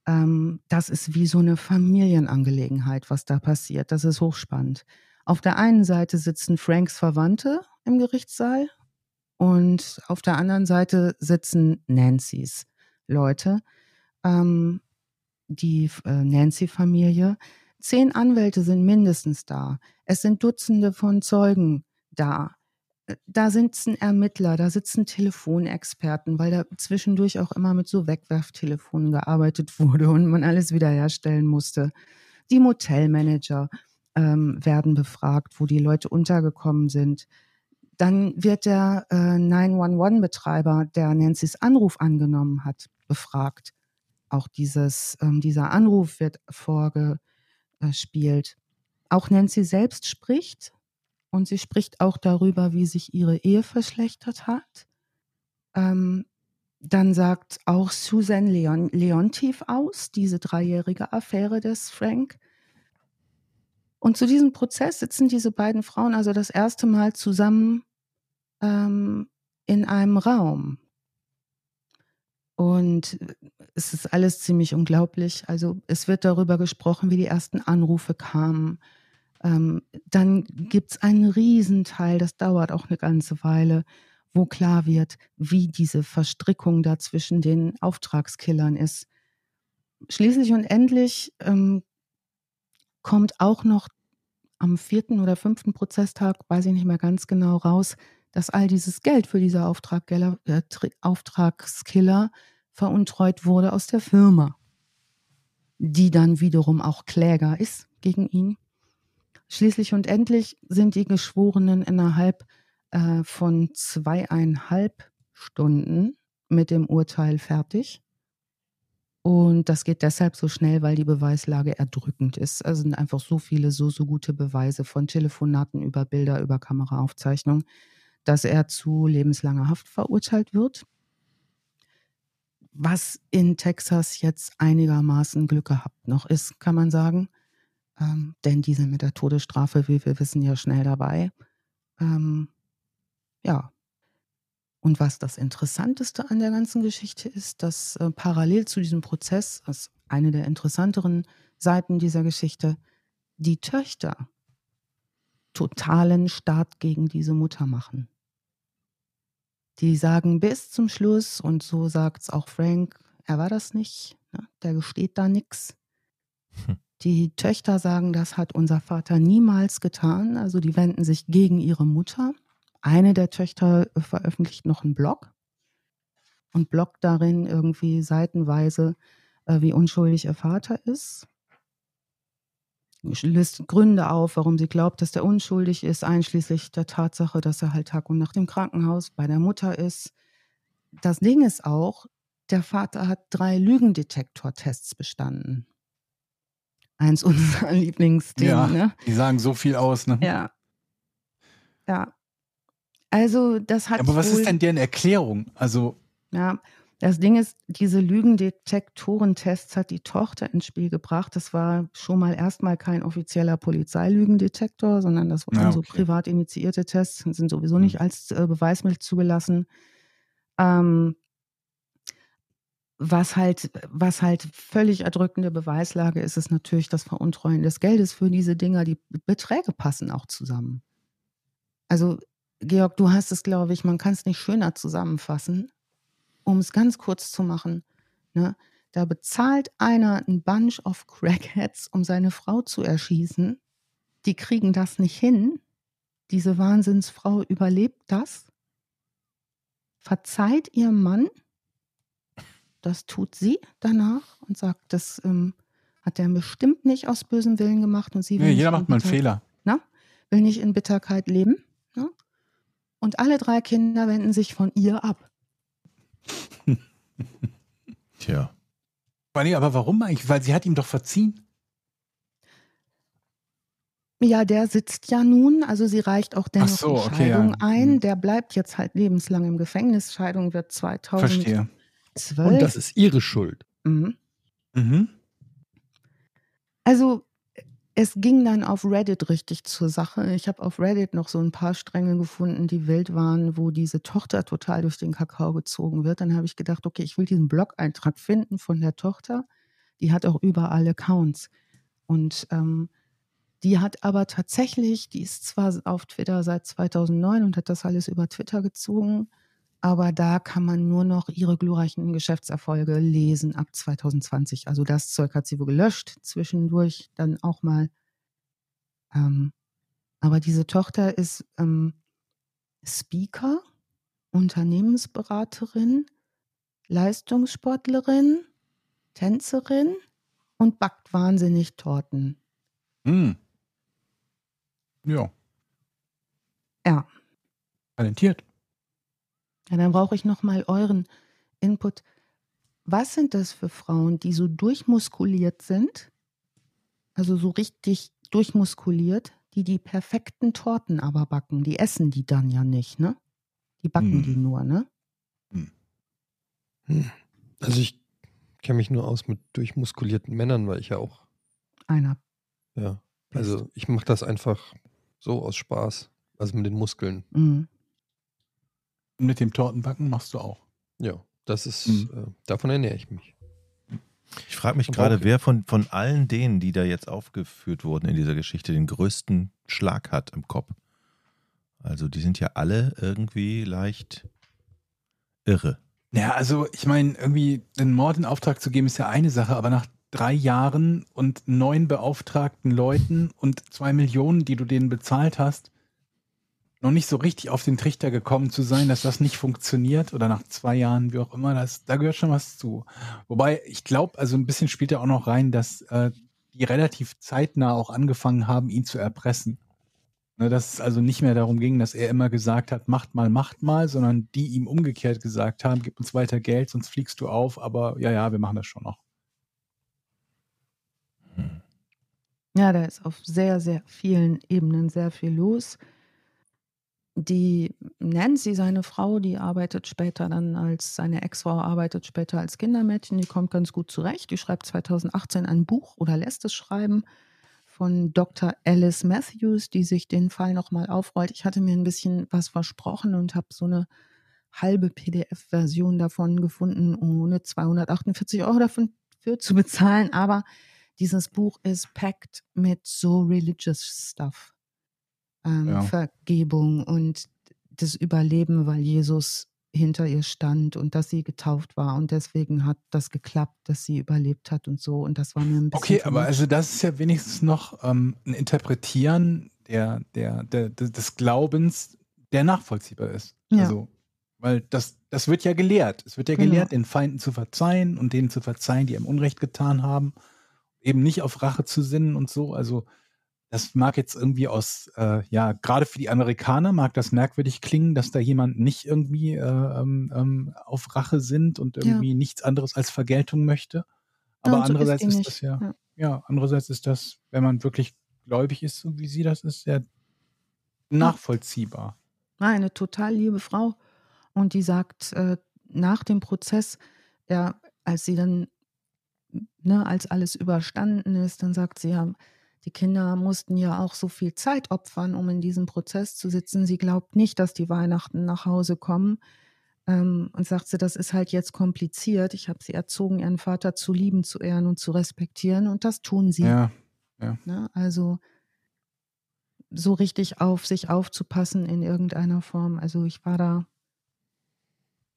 Ähm, das ist wie so eine Familienangelegenheit, was da passiert. Das ist hochspannend. Auf der einen Seite sitzen Franks Verwandte im Gerichtssaal und auf der anderen Seite sitzen Nancy's Leute, ähm, die äh, Nancy-Familie. Zehn Anwälte sind mindestens da. Es sind Dutzende von Zeugen da. Äh, da sitzen Ermittler, da sitzen Telefonexperten, weil da zwischendurch auch immer mit so Wegwerftelefonen gearbeitet [LAUGHS] wurde und man alles wiederherstellen musste. Die Motelmanager ähm, werden befragt, wo die Leute untergekommen sind. Dann wird der äh, 911-Betreiber, der Nancy's Anruf angenommen hat, befragt. Auch dieses, ähm, dieser Anruf wird vorgespielt. Auch Nancy selbst spricht und sie spricht auch darüber, wie sich ihre Ehe verschlechtert hat. Ähm, dann sagt auch Susan Leon Leontief aus, diese dreijährige Affäre des Frank. Und zu diesem Prozess sitzen diese beiden Frauen also das erste Mal zusammen ähm, in einem Raum. Und es ist alles ziemlich unglaublich. Also es wird darüber gesprochen, wie die ersten Anrufe kamen. Ähm, dann gibt es einen Riesenteil, das dauert auch eine ganze Weile, wo klar wird, wie diese Verstrickung da zwischen den Auftragskillern ist. Schließlich und endlich ähm, kommt auch noch am vierten oder fünften Prozesstag, weiß ich nicht mehr ganz genau, raus, dass all dieses Geld für diese Auftragskiller, äh, Auftragskiller veruntreut wurde aus der Firma, die dann wiederum auch Kläger ist gegen ihn. Schließlich und endlich sind die Geschworenen innerhalb äh, von zweieinhalb Stunden mit dem Urteil fertig. Und das geht deshalb so schnell, weil die Beweislage erdrückend ist. Also sind einfach so viele, so, so gute Beweise von Telefonaten über Bilder, über Kameraaufzeichnungen, dass er zu lebenslanger Haft verurteilt wird. Was in Texas jetzt einigermaßen Glück gehabt noch ist, kann man sagen. Ähm, denn die sind mit der Todesstrafe, wie wir wissen, ja schnell dabei. Ähm, ja. Und was das Interessanteste an der ganzen Geschichte ist, dass äh, parallel zu diesem Prozess, als eine der interessanteren Seiten dieser Geschichte, die Töchter totalen Staat gegen diese Mutter machen. Die sagen bis zum Schluss, und so sagt es auch Frank, er war das nicht, ne? der gesteht da nichts. Hm. Die Töchter sagen, das hat unser Vater niemals getan. Also die wenden sich gegen ihre Mutter. Eine der Töchter veröffentlicht noch einen Blog und bloggt darin irgendwie seitenweise, äh, wie unschuldig ihr Vater ist listet Gründe auf, warum sie glaubt, dass der unschuldig ist, einschließlich der Tatsache, dass er halt Tag und Nacht im Krankenhaus bei der Mutter ist. Das Ding ist auch, der Vater hat drei Lügendetektortests bestanden. eins unserer [LAUGHS] Lieblingsthemen. Ja, ne?
die sagen so viel aus. Ne?
Ja. Ja. Also das hat.
Aber was ist denn deren Erklärung? Also.
Ja, das Ding ist, diese Lügendetektorentests hat die Tochter ins Spiel gebracht. Das war schon mal erstmal kein offizieller Polizeilügendetektor, sondern das waren ja, okay. so privat initiierte Tests, sind sowieso nicht mhm. als äh, Beweismittel zugelassen. Ähm, was halt, was halt völlig erdrückende Beweislage ist, ist natürlich das Veruntreuen des Geldes für diese Dinger. Die Beträge passen auch zusammen. Also, Georg, du hast es, glaube ich, man kann es nicht schöner zusammenfassen um es ganz kurz zu machen, ne, da bezahlt einer ein Bunch of Crackheads, um seine Frau zu erschießen. Die kriegen das nicht hin. Diese Wahnsinnsfrau überlebt das. Verzeiht ihr Mann. Das tut sie danach und sagt, das ähm, hat er bestimmt nicht aus bösem Willen gemacht. Und sie
will nee, jeder macht mal einen Fehler.
Na, will nicht in Bitterkeit leben. Na? Und alle drei Kinder wenden sich von ihr ab.
Tja.
Aber warum eigentlich? Weil sie hat ihm doch verziehen.
Ja, der sitzt ja nun, also sie reicht auch dennoch so, die okay, Scheidung ja. ein. Hm. Der bleibt jetzt halt lebenslang im Gefängnis. Scheidung wird 2012. Verstehe.
Und das ist ihre Schuld.
Mhm. Mhm. Also es ging dann auf Reddit richtig zur Sache. Ich habe auf Reddit noch so ein paar Stränge gefunden, die wild waren, wo diese Tochter total durch den Kakao gezogen wird. Dann habe ich gedacht, okay, ich will diesen Blog-Eintrag finden von der Tochter. Die hat auch überall Accounts. Und ähm, die hat aber tatsächlich, die ist zwar auf Twitter seit 2009 und hat das alles über Twitter gezogen, aber da kann man nur noch ihre glorreichen Geschäftserfolge lesen ab 2020. Also das Zeug hat sie wohl gelöscht, zwischendurch dann auch mal. Ähm, aber diese Tochter ist ähm, Speaker, Unternehmensberaterin, Leistungssportlerin, Tänzerin und backt wahnsinnig Torten.
Hm. Ja.
Ja.
Talentiert.
Ja, dann brauche ich noch mal euren Input. Was sind das für Frauen, die so durchmuskuliert sind, also so richtig durchmuskuliert, die die perfekten Torten aber backen? Die essen die dann ja nicht, ne? Die backen hm. die nur, ne? Hm.
hm. Also ich kenne mich nur aus mit durchmuskulierten Männern, weil ich ja auch
einer.
Ja, also ich mache das einfach so aus Spaß, also mit den Muskeln.
Mit dem Tortenbacken machst du auch.
Ja, das ist, mhm. äh, davon ernähre ich mich.
Ich frage mich gerade, wer von, von allen denen, die da jetzt aufgeführt wurden in dieser Geschichte, den größten Schlag hat im Kopf. Also die sind ja alle irgendwie leicht irre.
Ja, also ich meine, irgendwie einen Mord in Auftrag zu geben ist ja eine Sache, aber nach drei Jahren und neun beauftragten Leuten und zwei Millionen, die du denen bezahlt hast, noch nicht so richtig auf den Trichter gekommen zu sein, dass das nicht funktioniert oder nach zwei Jahren, wie auch immer, das, da gehört schon was zu. Wobei ich glaube, also ein bisschen spielt ja auch noch rein, dass äh, die relativ zeitnah auch angefangen haben, ihn zu erpressen. Ne, dass es also nicht mehr darum ging, dass er immer gesagt hat, macht mal, macht mal, sondern die ihm umgekehrt gesagt haben, gib uns weiter Geld, sonst fliegst du auf, aber ja, ja, wir machen das schon noch.
Ja, da ist auf sehr, sehr vielen Ebenen sehr viel los die Nancy, seine Frau, die arbeitet später dann als, seine Ex-Frau arbeitet später als Kindermädchen, die kommt ganz gut zurecht. Die schreibt 2018 ein Buch oder lässt es schreiben von Dr. Alice Matthews, die sich den Fall nochmal aufrollt. Ich hatte mir ein bisschen was versprochen und habe so eine halbe PDF-Version davon gefunden, ohne 248 Euro dafür zu bezahlen. Aber dieses Buch ist packed mit so religious stuff ähm, ja. Vergebung und das Überleben, weil Jesus hinter ihr stand und dass sie getauft war und deswegen hat das geklappt, dass sie überlebt hat und so und das war mir ein bisschen.
Okay, aber also das ist ja wenigstens noch ähm, ein Interpretieren der, der, der, des Glaubens, der nachvollziehbar ist. Ja. Also, weil das, das wird ja gelehrt. Es wird ja genau. gelehrt, den Feinden zu verzeihen und denen zu verzeihen, die ihm Unrecht getan haben, eben nicht auf Rache zu sinnen und so. Also das mag jetzt irgendwie aus, äh, ja, gerade für die Amerikaner mag das merkwürdig klingen, dass da jemand nicht irgendwie äh, ähm, ähm auf Rache sind und irgendwie ja. nichts anderes als Vergeltung möchte. Aber ja, andererseits ist, ist das ja, ja, ja, andererseits ist das, wenn man wirklich gläubig ist, so wie sie das ist, sehr nachvollziehbar.
Eine total liebe Frau. Und die sagt äh, nach dem Prozess, ja, als sie dann, ne, als alles überstanden ist, dann sagt sie ja, die Kinder mussten ja auch so viel Zeit opfern, um in diesem Prozess zu sitzen. Sie glaubt nicht, dass die Weihnachten nach Hause kommen. Ähm, und sagt sie, das ist halt jetzt kompliziert. Ich habe sie erzogen, ihren Vater zu lieben, zu ehren und zu respektieren. Und das tun sie.
Ja, ja.
Ne? Also so richtig auf sich aufzupassen in irgendeiner Form. Also ich war da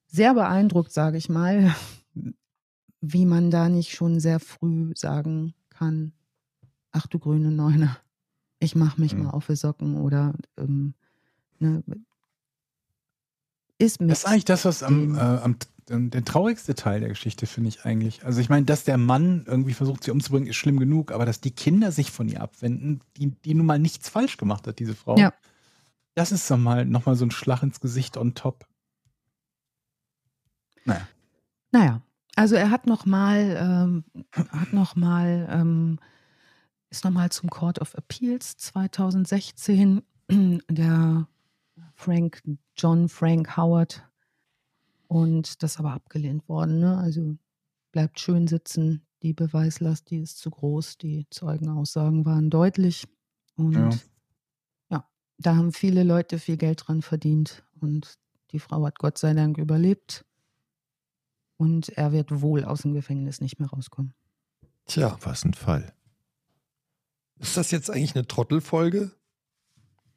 sehr beeindruckt, sage ich mal, [LAUGHS] wie man da nicht schon sehr früh sagen kann, ach du grüne Neune, ich mache mich mhm. mal auf die Socken oder ähm, ne,
ist Das ist eigentlich das, was am, äh, am der traurigste Teil der Geschichte, finde ich eigentlich. Also ich meine, dass der Mann irgendwie versucht, sie umzubringen, ist schlimm genug, aber dass die Kinder sich von ihr abwenden, die, die nun mal nichts falsch gemacht hat, diese Frau.
Ja.
Das ist doch mal nochmal so ein Schlag ins Gesicht on top.
Naja. Naja, also er hat nochmal, ähm, hat noch mal, ähm, ist nochmal zum Court of Appeals 2016. [CLEARS THROAT] Der Frank, John Frank Howard und das ist aber abgelehnt worden. Ne? Also bleibt schön sitzen. Die Beweislast, die ist zu groß. Die Zeugenaussagen waren deutlich. Und ja. ja, da haben viele Leute viel Geld dran verdient. Und die Frau hat Gott sei Dank überlebt. Und er wird wohl aus dem Gefängnis nicht mehr rauskommen.
Tja, was ein Fall.
Ist das jetzt eigentlich eine Trottelfolge?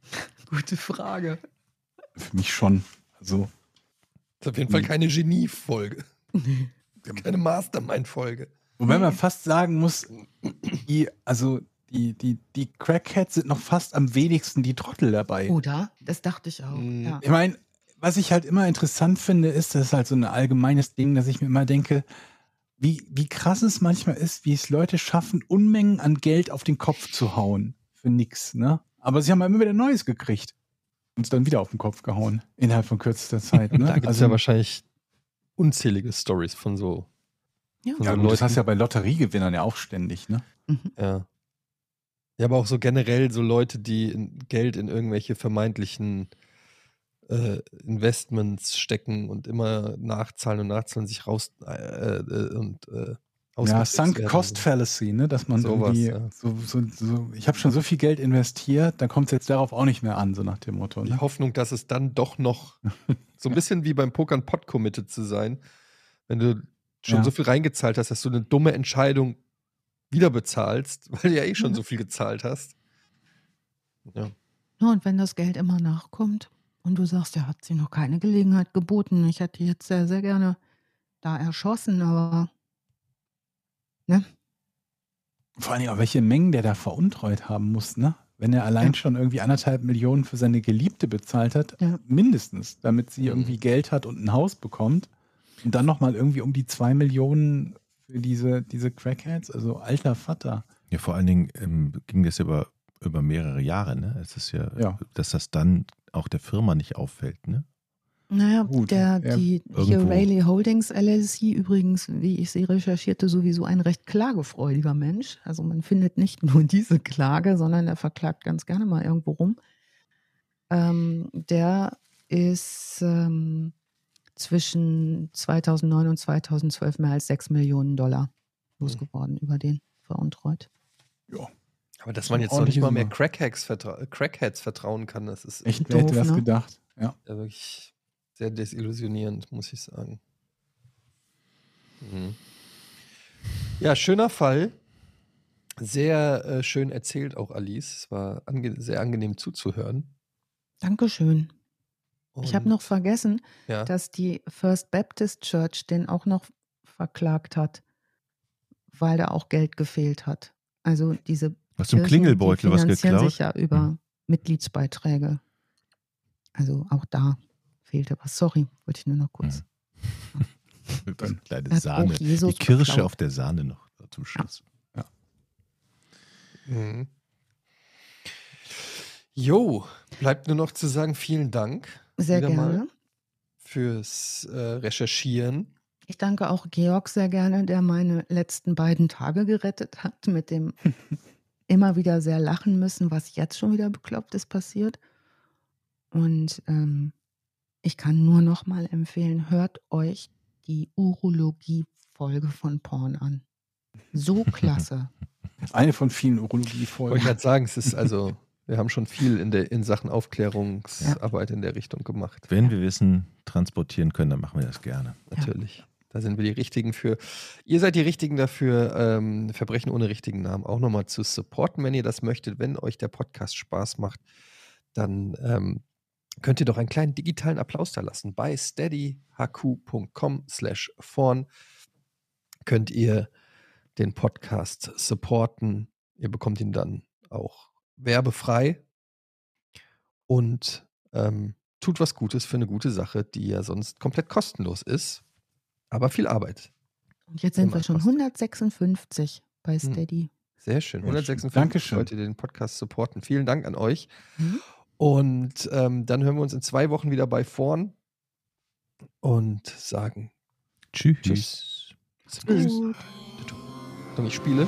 [LAUGHS]
Gute Frage.
Für mich schon. Also.
Das ist auf jeden Fall keine Genie-Folge. keine Mastermind-Folge.
Wobei man fast sagen muss, die, also die, die, die Crackheads sind noch fast am wenigsten die Trottel dabei.
Oder? Das dachte ich auch. Mhm. Ja.
Ich meine, was ich halt immer interessant finde, ist, das ist halt so ein allgemeines Ding, dass ich mir immer denke, wie, wie krass es manchmal ist, wie es Leute schaffen, Unmengen an Geld auf den Kopf zu hauen. Für nix, ne? Aber sie haben immer wieder Neues gekriegt. Und dann wieder auf den Kopf gehauen. Innerhalb von kürzester Zeit, [LAUGHS] ne?
da gibt es also, ja wahrscheinlich unzählige Stories von so.
Ja, von ja so das hast du ja bei Lotteriegewinnern ja auch ständig, ne?
Mhm. Ja. Ja, aber auch so generell so Leute, die Geld in irgendwelche vermeintlichen äh, Investments stecken und immer nachzahlen und nachzahlen, sich raus äh, äh, und äh,
ja, Sunk Cost Fallacy, ne? dass man so irgendwie ja. so, so, so, ich habe schon so viel Geld investiert, dann kommt es jetzt darauf auch nicht mehr an, so nach dem Motto.
Ne? Die Hoffnung, dass es dann doch noch [LAUGHS] so ein bisschen wie beim Pokern Pot committed zu sein, wenn du schon ja. so viel reingezahlt hast, dass du eine dumme Entscheidung wieder bezahlst, [LAUGHS] weil du ja eh schon so viel gezahlt hast.
Ja. ja. Und wenn das Geld immer nachkommt, und du sagst, er hat sie noch keine Gelegenheit geboten. Ich hätte jetzt sehr, sehr gerne da erschossen, aber ne?
Vor allem auch welche Mengen der da veruntreut haben muss, ne? Wenn er allein ja. schon irgendwie anderthalb Millionen für seine Geliebte bezahlt hat, ja. mindestens, damit sie irgendwie mhm. Geld hat und ein Haus bekommt. Und dann nochmal irgendwie um die zwei Millionen für diese, diese Crackheads, also alter Vater.
Ja, vor allen Dingen ähm, ging das über, über mehrere Jahre, ne? Es ist ja, ja, dass das dann auch der Firma nicht auffällt, ne?
Naja, Gut, der, ja, die hier Rayleigh Holdings LLC übrigens, wie ich sie recherchierte, sowieso ein recht klagefreudiger Mensch. Also man findet nicht nur diese Klage, sondern er verklagt ganz gerne mal irgendwo rum. Ähm, der ist ähm, zwischen 2009 und 2012 mehr als 6 Millionen Dollar losgeworden mhm. über den veruntreut.
Ja. Aber dass man jetzt noch nicht mal mehr Crackheads, vertra Crackheads vertrauen kann, das ist
echt wer hätte das ne? gedacht. Ja.
ja. Wirklich sehr desillusionierend, muss ich sagen. Mhm. Ja, schöner Fall. Sehr äh, schön erzählt auch Alice. Es war ange sehr angenehm zuzuhören.
Dankeschön. Und, ich habe noch vergessen, ja. dass die First Baptist Church den auch noch verklagt hat, weil da auch Geld gefehlt hat. Also diese
was zum Klingelbeutel was geklaut?
sich ja über hm. Mitgliedsbeiträge. Also auch da fehlte was. Sorry, wollte ich nur noch kurz.
Hm. Dann kleine Sahne. Die Kirsche geklaut. auf der Sahne noch zum Schluss. Ja.
ja. Mhm. Jo, bleibt nur noch zu sagen, vielen Dank.
Sehr gerne.
fürs äh, Recherchieren.
Ich danke auch Georg sehr gerne, der meine letzten beiden Tage gerettet hat, mit dem [LAUGHS] immer wieder sehr lachen müssen, was jetzt schon wieder bekloppt ist passiert. Und ähm, ich kann nur noch mal empfehlen, hört euch die Urologie-Folge von Porn an. So klasse. [LAUGHS]
Eine von vielen Urologie-Folgen.
Wollte ich gerade sagen, es ist [LAUGHS] also, wir haben schon viel in, der, in Sachen Aufklärungsarbeit ja. in der Richtung gemacht.
Wenn wir Wissen transportieren können, dann machen wir das gerne.
Natürlich. Ja. Da sind wir die Richtigen für. Ihr seid die Richtigen dafür, ähm, Verbrechen ohne richtigen Namen auch nochmal zu supporten, wenn ihr das möchtet. Wenn euch der Podcast Spaß macht, dann ähm, könnt ihr doch einen kleinen digitalen Applaus da lassen. Bei steadyhq.com slash vorn könnt ihr den Podcast supporten. Ihr bekommt ihn dann auch werbefrei und ähm, tut was Gutes für eine gute Sache, die ja sonst komplett kostenlos ist aber viel Arbeit.
Und jetzt sind wir schon 156 bei hm. Steady.
Sehr schön. 156
Dankeschön.
Leute, die den Podcast supporten. Vielen Dank an euch. Mhm. Und ähm, dann hören wir uns in zwei Wochen wieder bei vorn und sagen
Tschüss. Tschüss.
Tschüss. Und ich spiele.